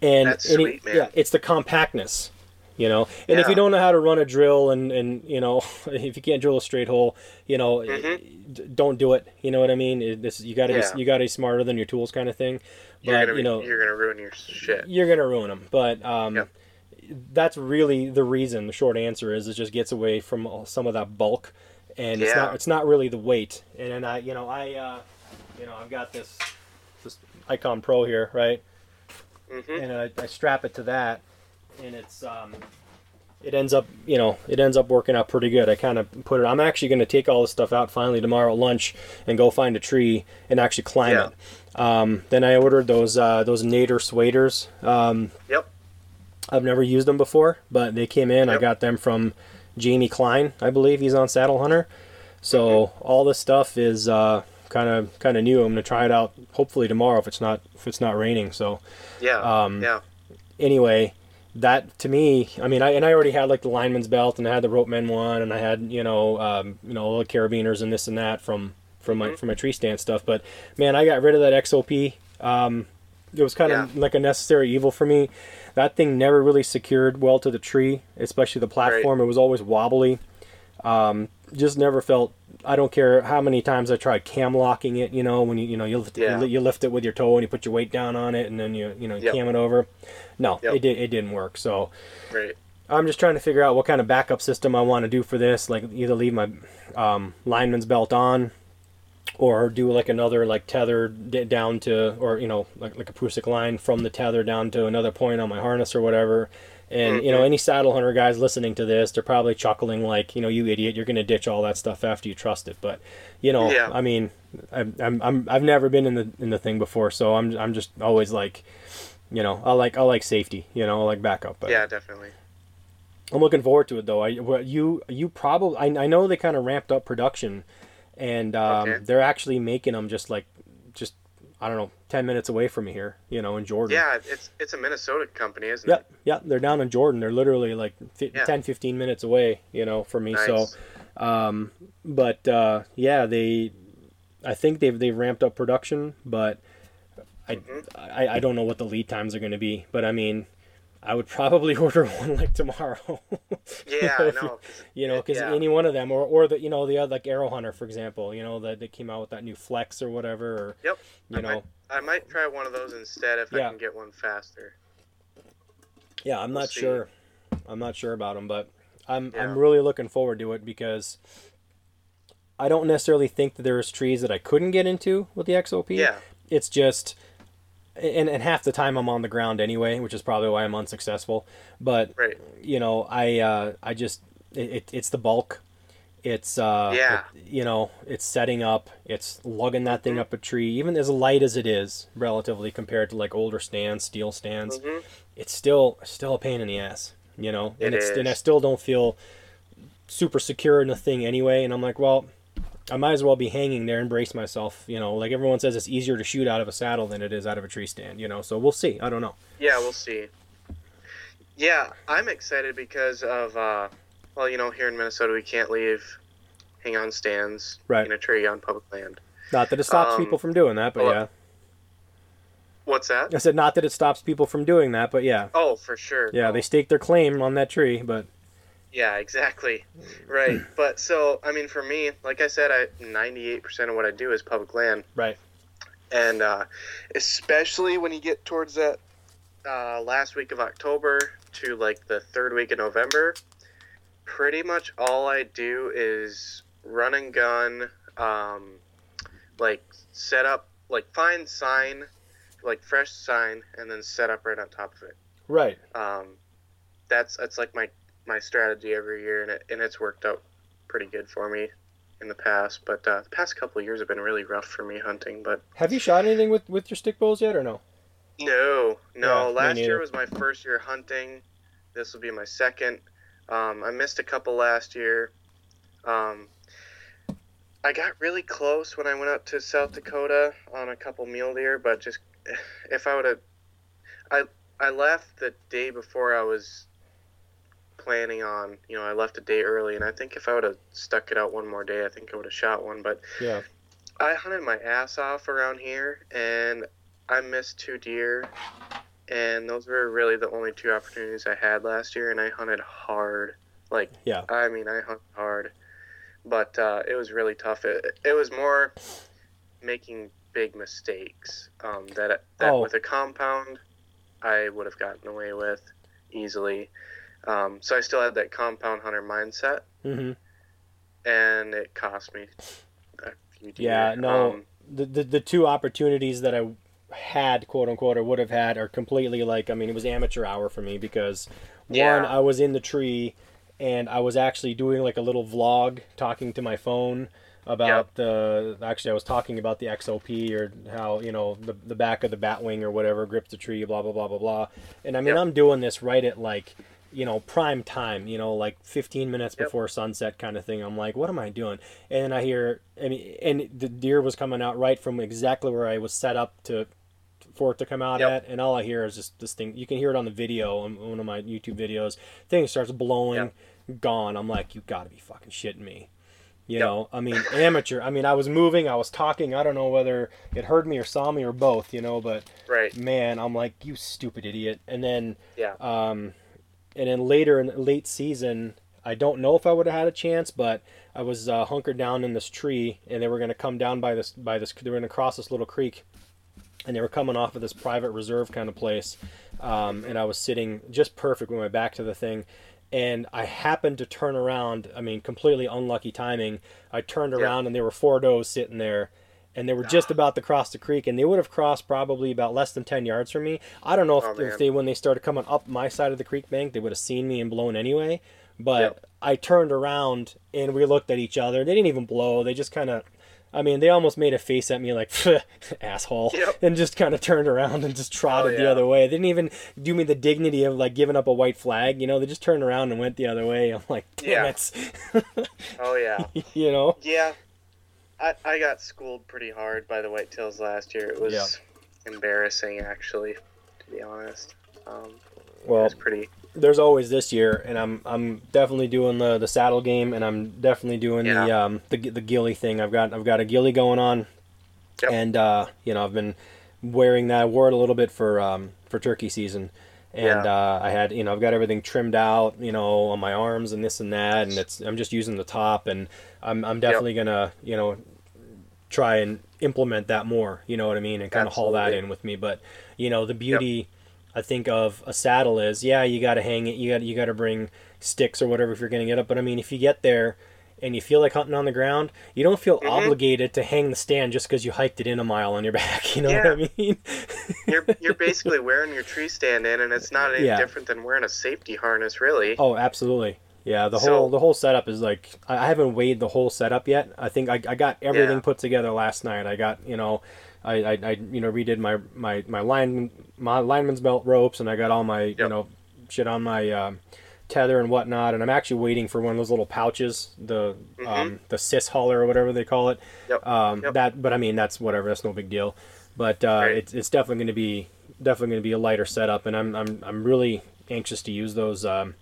and, That's and sweet, man. yeah, it's the compactness. You know, and if you don't know how to run a drill, and and you know, if you can't drill a straight hole, you know, Mhm. d- don't do it. You know what I mean? It- this you got to Yeah. be you got to be smarter than your tools, kind of thing. But You're gonna, you know, you're gonna ruin your shit. you're gonna ruin them. But um, Yep. That's really the reason. The short answer is it just gets away from some of that bulk, and it's not it's not really the weight. And then I you know I uh, you know I've got this this Icon Pro here, right? hmm And I, I strap it to that, and it's um, it ends up you know it ends up working out pretty good. I kind of put it. I'm actually going to take all this stuff out finally tomorrow at lunch and go find a tree and actually climb Yeah. it. Um, then I ordered those uh, those Nader swaders. Um, Yep. I've never used them before, but they came in. I got them from Jamie Klein, I believe he's on Saddle Hunter. So Mm-hmm. all this stuff is kind of kind of new. I'm gonna try it out hopefully tomorrow if it's not if it's not raining. So Yeah. Um, yeah. anyway, that to me, I mean, I and I already had like the lineman's belt, and I had the rope men one, and I had you know um, you know all the carabiners and this and that from from my Mhm. from my tree stand stuff. But man, I got rid of that XOP. Um, it was kind of Yeah. like a necessary evil for me. That thing never really secured well to the tree, especially the platform. It was always wobbly. Um, just never felt. I don't care how many times I tried cam locking it. You know, when you you know you lift, Yeah. you, you lift it with your toe and you put your weight down on it, and then you you know you Yep. cam it over. No, Yep. it did it didn't work. So Right. I'm just trying to figure out what kind of backup system I want to do for this. Like either leave my um, lineman's belt on, or do like another like tether down to, or you know like like a Prusik line from the tether down to another point on my harness or whatever. And you know any saddle hunter guys listening to this, they're probably chuckling like, you know, you idiot, you're gonna ditch all that stuff after you trust it. But you know, Yeah. I mean, I'm, I'm, I'm I've never been in the in the thing before, so I'm I'm just always like, you know, I like I like safety, you know, I like backup. But Yeah, definitely. I'm looking forward to it though. I you you probably I, I know they kind of ramped up production, and um, Okay. they're actually making them just like just I don't know ten minutes away from me here. You know, in Jordan. Yeah, it's it's a Minnesota company, isn't Yep. it? Yep. They're down in Jordan. They're literally like fi- Yeah. 10, 15 minutes away. You know, from me. So, um, but uh, yeah, they. I think they've they've ramped up production, but I Mhm. I, I don't know what the lead times are going to be. But I mean. I would probably order one like tomorrow. You Yeah, know, I know. you know because Yeah. any one of them or, or the you know the other like Aerohunter for example you know that they came out with that new flex or whatever or Yep. you I know might, I might try one of those instead if Yeah. I can get one faster. yeah i'm we'll not see. sure i'm not sure about them but i'm i'm really looking forward to it because i don't necessarily think that there's trees that i couldn't get into with the xop Yeah. it's just and, and half the time i'm on the ground anyway which is probably why i'm unsuccessful. But Right. you know i uh i just it, it, it's the bulk. It's uh Yeah. it- you know it's setting up. It's lugging that thing Mhm. up a tree even as light as it is relatively compared to like older stands steel stands. Hmm it's still still a pain in the ass you know? And It it's and i still don't feel super secure in the thing anyway. And i'm like well i might as well be hanging there and brace myself you know like everyone says it's easier to shoot out of a saddle than it is out of a tree stand you know so we'll see i don't know Yeah, we'll see. Yeah, I'm excited because of uh, well, you know, here in Minnesota we can't leave hang on stands Right. in a tree on public land. not that it stops Um, people from doing that but well, yeah What's that? i said not that it stops people from doing that but yeah Oh, for sure. yeah No. they stake their claim on that tree but Yeah, exactly. Right. But so, I mean, for me, like I said, I 98% of what I do is public land. right And uh, especially when you get towards that uh, last week of October to like the third week of November, pretty much all I do is run and gun, um, like set up, like find sign, like fresh sign, and then set up right on top of it. right Um, that's that's like my my strategy every year, and it and it's worked out pretty good for me. in the past, but uh, the past couple of years have been really rough for me hunting. But Have you shot anything with with your stick bows yet, or no? no, no. me last year was my first year hunting. This will be my second. Um, I missed a couple last year. Um, I got really close when I went up to South Dakota on a couple mule deer, but just if I would have, I I left the day before I was planning on. You know, I left a day early, and I think if I would have stuck it out one more day, I think I would have shot one. But Yeah. I hunted my ass off around here, and I missed two deer, and those were really the only two opportunities I had last year, and I hunted hard. Like, Yeah. I mean, I hunted hard, but uh, it was really tough. It, it was more making big mistakes um, that that Oh. with a compound I would have gotten away with easily. Um, so I still had that compound hunter mindset, Mm-hmm. and it cost me a few. Yeah, no. Um, the, the the two opportunities that I had, quote unquote, or would have had, are completely like I mean, it was amateur hour for me because Yeah. one, I was in the tree, and I was actually doing like a little vlog, talking to my phone about the. Actually, I was talking about the XOP or how you know the the back of the batwing or whatever grips the tree, blah blah blah blah blah. And I mean, Yep. I'm doing this right at like you know prime time you know like 15 minutes Yep. before sunset kind of thing i'm like what am i doing and i hear i mean and the deer was coming out right from exactly where i was set up to for it to come out Yep. at and all i hear is just this thing you can hear it on the video on one of my youtube videos thing starts blowing gone i'm like you gotta be fucking shitting me you Yep. know i mean amateur i mean i was moving i was talking i don't know whether it heard me or saw me or both you know but right. man i'm like you stupid idiot and then Yeah. um, and then later in the late season, I don't know if I would have had a chance, but I was uh, hunkered down in this tree, and they were going to come down by this by this. They were going to cross this little creek, and they were coming off of this private reserve kind of place. Um, and I was sitting just perfect with my back to the thing, and I happened to turn around. I mean, completely unlucky timing. I turned Yeah. around, and there were four does sitting there. And they were just about to cross the creek, and they would have crossed probably about less than ten yards from me. I don't know if, Oh, if they, when they started coming up my side of the creek bank, they would have seen me and blown anyway. But Yep. I turned around and we looked at each other. They didn't even blow. They just kind of, I mean, they almost made a face at me like, asshole, Yep. and just kind of turned around and just trotted oh, the yeah. other way. They didn't even do me the dignity of like giving up a white flag. You know, they just turned around and went the other way. I'm like, damn Yeah. it. Oh yeah. you know? Yeah, I, I got schooled pretty hard by the whitetails last year. It was Yeah. embarrassing, actually, to be honest. Um, Well, was pretty. there's always this year, and I'm I'm definitely doing the the saddle game, and I'm definitely doing the Yeah. um the the ghillie thing. I've got I've got a ghillie going on, Yep. and uh, you know I've been wearing that. I wore it a little bit for um for turkey season, and Yeah. uh, I had you know I've got everything trimmed out, you know, on my arms and this and that, and it's I'm just using the top, and I'm I'm definitely gonna you know try and implement that more. You know what I mean, and kind of haul that in with me. But you know the beauty. I think of a saddle is yeah you got to hang it you got you got to bring sticks or whatever if you're gonna get up but I mean if you get there and you feel like hunting on the ground you don't feel Mhm. obligated to hang the stand just because you hiked it in a mile on your back you know what I mean You're you're basically wearing your tree stand in, and it's not any Yeah. different than wearing a safety harness, really. oh absolutely yeah the So- whole the whole setup is like I haven't weighed the whole setup yet I think I, I got everything Yeah. put together last night I got you know I, I, I you know redid my my my line my lineman's belt ropes and I got all my you know shit on my um, tether and whatnot and I'm actually waiting for one of those little pouches the um, the cis hauler or whatever they call it Mm-hmm. Yep. um, Yep. that but I mean that's whatever that's no big deal but uh, Right. it's, it's definitely going to be definitely going to be a lighter setup and I'm, I'm, I'm really anxious to use those um,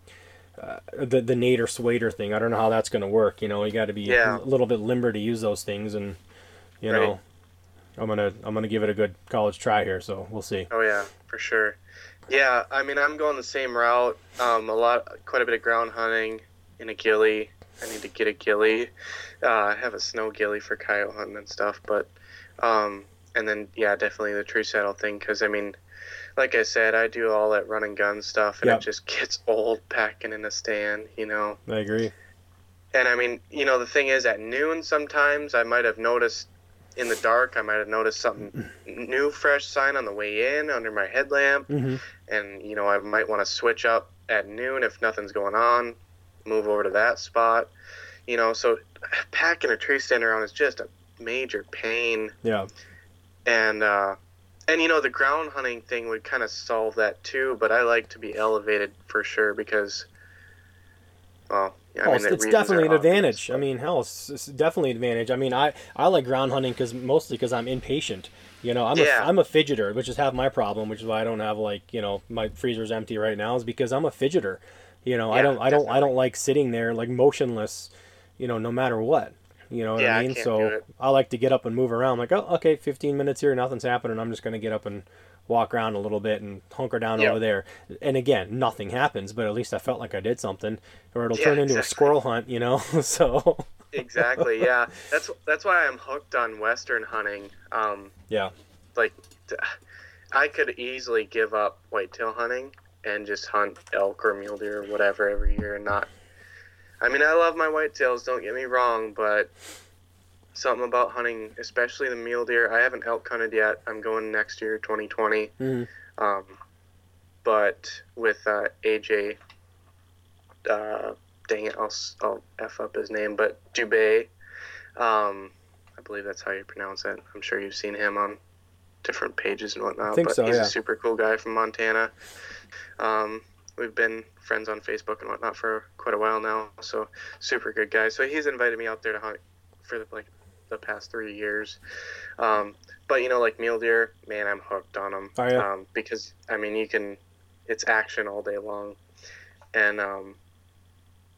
uh, the the Nader Swader thing I don't know how that's going to work you know you got to be Yeah. a little bit limber to use those things and you Right. know I'm gonna I'm gonna give it a good college try here so we'll see Oh yeah, for sure. Yeah, I mean I'm going the same route. Um, a lot, quite a bit of ground hunting in a ghillie. I need to get a ghillie. Uh, I have a snow ghillie for coyote hunting and stuff, but um, and then yeah, definitely the tree saddle thing because I mean, like I said, I do all that run and gun stuff, and Yep. it just gets old packing in a stand, you know. I agree And I mean, you know, the thing is, at noon sometimes I might have noticed in the dark, I might have noticed something new, fresh sign on the way in under my headlamp, hmm and you know, I might want to switch up at noon if nothing's going on, move over to that spot. you know, so packing a tree stand around is just a major pain. Yeah. And uh, and you know the ground hunting thing would kind of solve that too. But I like to be elevated for sure because, well, yeah, I oh, mean, it's, it's definitely an obvious, advantage. I mean, hell, it's, it's definitely an advantage. I mean, I, I like ground hunting because mostly because I'm impatient. You know, I'm Yeah. a I'm a fidgeter, which is half my problem, which is why I don't have like you know my freezer's empty right now is because I'm a fidgeter. You know, I don't I don't I don't like sitting there like motionless. You know, no matter what. You know what Yeah, I I mean? can't so. I like to get up and move around. Like, oh, okay, 15 minutes here, nothing's happening. I'm just gonna get up and walk around a little bit and hunker down Yep. over there. And again, nothing happens, but at least I felt like I did something. Or it'll Yeah, turn into a squirrel hunt, you know. so exactly yeah that's that's why i'm hooked on western hunting um yeah, like I could easily give up whitetail hunting and just hunt elk or mule deer or whatever every year and not i mean i love my whitetails don't get me wrong but something about hunting especially the mule deer i haven't elk hunted yet i'm going next year 2020 Mhm. um but with uh aj uh dang it, I'll, I'll F up his name, but Dubé, um, I believe that's how you pronounce it. I'm sure you've seen him on different pages and whatnot. think but so, he's yeah. a super cool guy from Montana. Um, we've been friends on Facebook and whatnot for quite a while now, so super good guy. So he's invited me out there to hunt for the, like the past three years. Um, but you know, like mule deer, man, I'm hooked on them. Are ya? Um, because I mean, you can, it's action all day long, and um,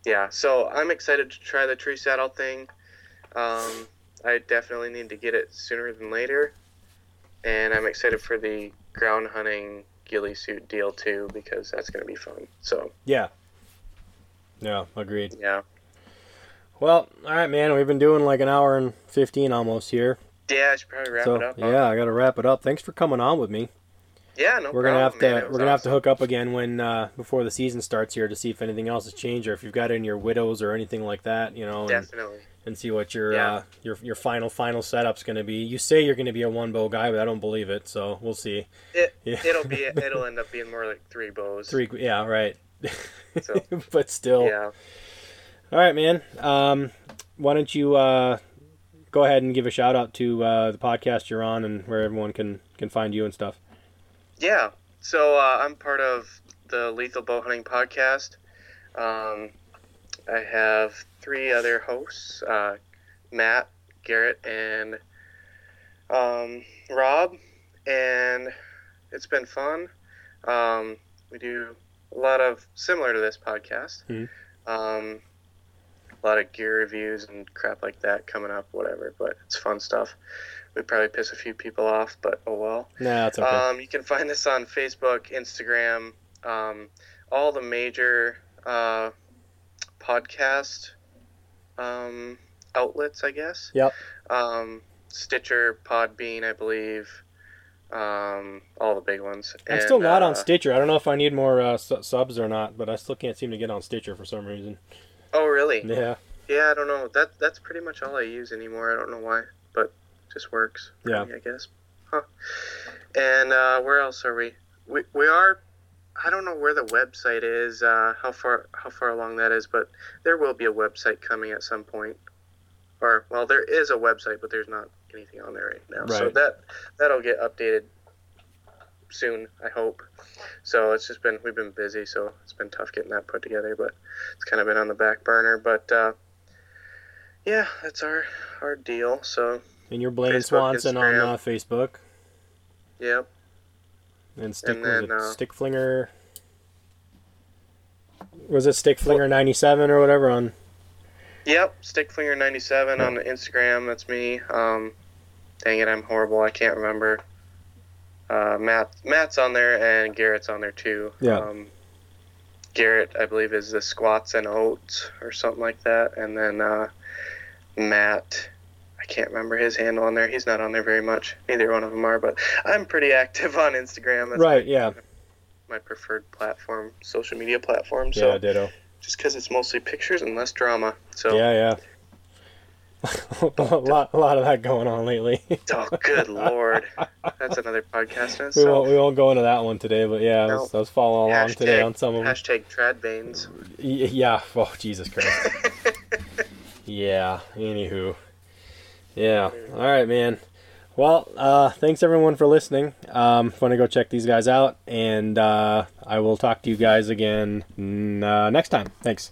yeah. So I'm excited to try the tree saddle thing. Um, I definitely need to get it sooner than later, and I'm excited for the ground hunting ghillie suit deal too because that's gonna be fun. So yeah, yeah, agreed. yeah, Well, all right, man. We've been doing like an hour and 15 almost here. yeah. I should probably wrap so it up. huh? yeah, I got to wrap it up. Thanks for coming on with me. yeah. No we're gonna have to man. We're gonna have to hook up again when uh, before the season starts here to see if anything else has changed or if you've got any your widows or anything like that. You know, and, Definitely. and see what your Yeah. uh, your your final final setup's gonna be. You say you're gonna be a one bow guy, but I don't believe it. So we'll see. It Yeah. it'll be it'll end up being more like three bows. Three, yeah, right. So, but still, Yeah. All right, man. Um, why don't you uh, go ahead and give a shout out to uh, the podcast you're on and where everyone can can find you and stuff. Yeah. So uh, I'm part of the Lethal Bow Hunting podcast. Um, I have three other hosts: uh, Matt, Garrett, and um, Rob, and it's been fun. Um, we do a lot of similar to this podcast. Mhm. Um, a lot of gear reviews and crap like that coming up, whatever. But it's fun stuff. We probably piss a few people off, but oh well. Nah, that's okay. Um, you can find this on Facebook, Instagram, um, all the major uh, podcast um, outlets, I guess. Yep. Um, Stitcher, Podbean, I believe. Um, all the big ones. I'm And, still not uh, on Stitcher. I don't know if I need more uh, su- subs or not, but I still can't seem to get on Stitcher for some reason. Oh, really? Yeah, Yeah, I don't know. That that's pretty much all I use anymore. I don't know why, but it just works. Yeah. me, I guess. Huh. And uh, where else are we? We we are. I don't know where the website is. Uh, how far how far along that is, but there will be a website coming at some point. Or well, there is a website, but there's not anything on there right now. Right. So that that'll get updated soon. I hope. So it's just been we've been busy, so it's been tough getting that put together, but it's kind of been on the back burner. But uh, yeah, that's our our deal. So and you're Blaine Facebook, Swanson on uh, Facebook yep, and Stick And then, uh, Stick Flinger. Was it Stick Flinger ninety seven or whatever on? yep. stick flinger ninety seven on Instagram. That's me. Um, dang it, I'm horrible. I can't remember. Uh, Matt Matt's on there and Garrett's on there too. Yeah. Um, Garrett, I believe, is the squats and oats or something like that, and then uh, Matt. I can't remember his handle on there. He's not on there very much. Neither one of them are, but I'm pretty active on Instagram. That's right. Yeah. my preferred platform, social media platform. So Yeah. Ditto. just because it's mostly pictures and less drama. So Yeah. Yeah. A lot, a lot of that going on lately. oh, good lord, that's another podcast. we won't, we won't go into that one today, but yeah, I was, I was following along today on some of them. Hashtag trad veins. Yeah. Oh, Jesus Christ. Yeah. Anywho. Yeah. All right, man. Well, uh, thanks everyone for listening. Um, want to go check these guys out, and uh, I will talk to you guys again uh, next time. Thanks.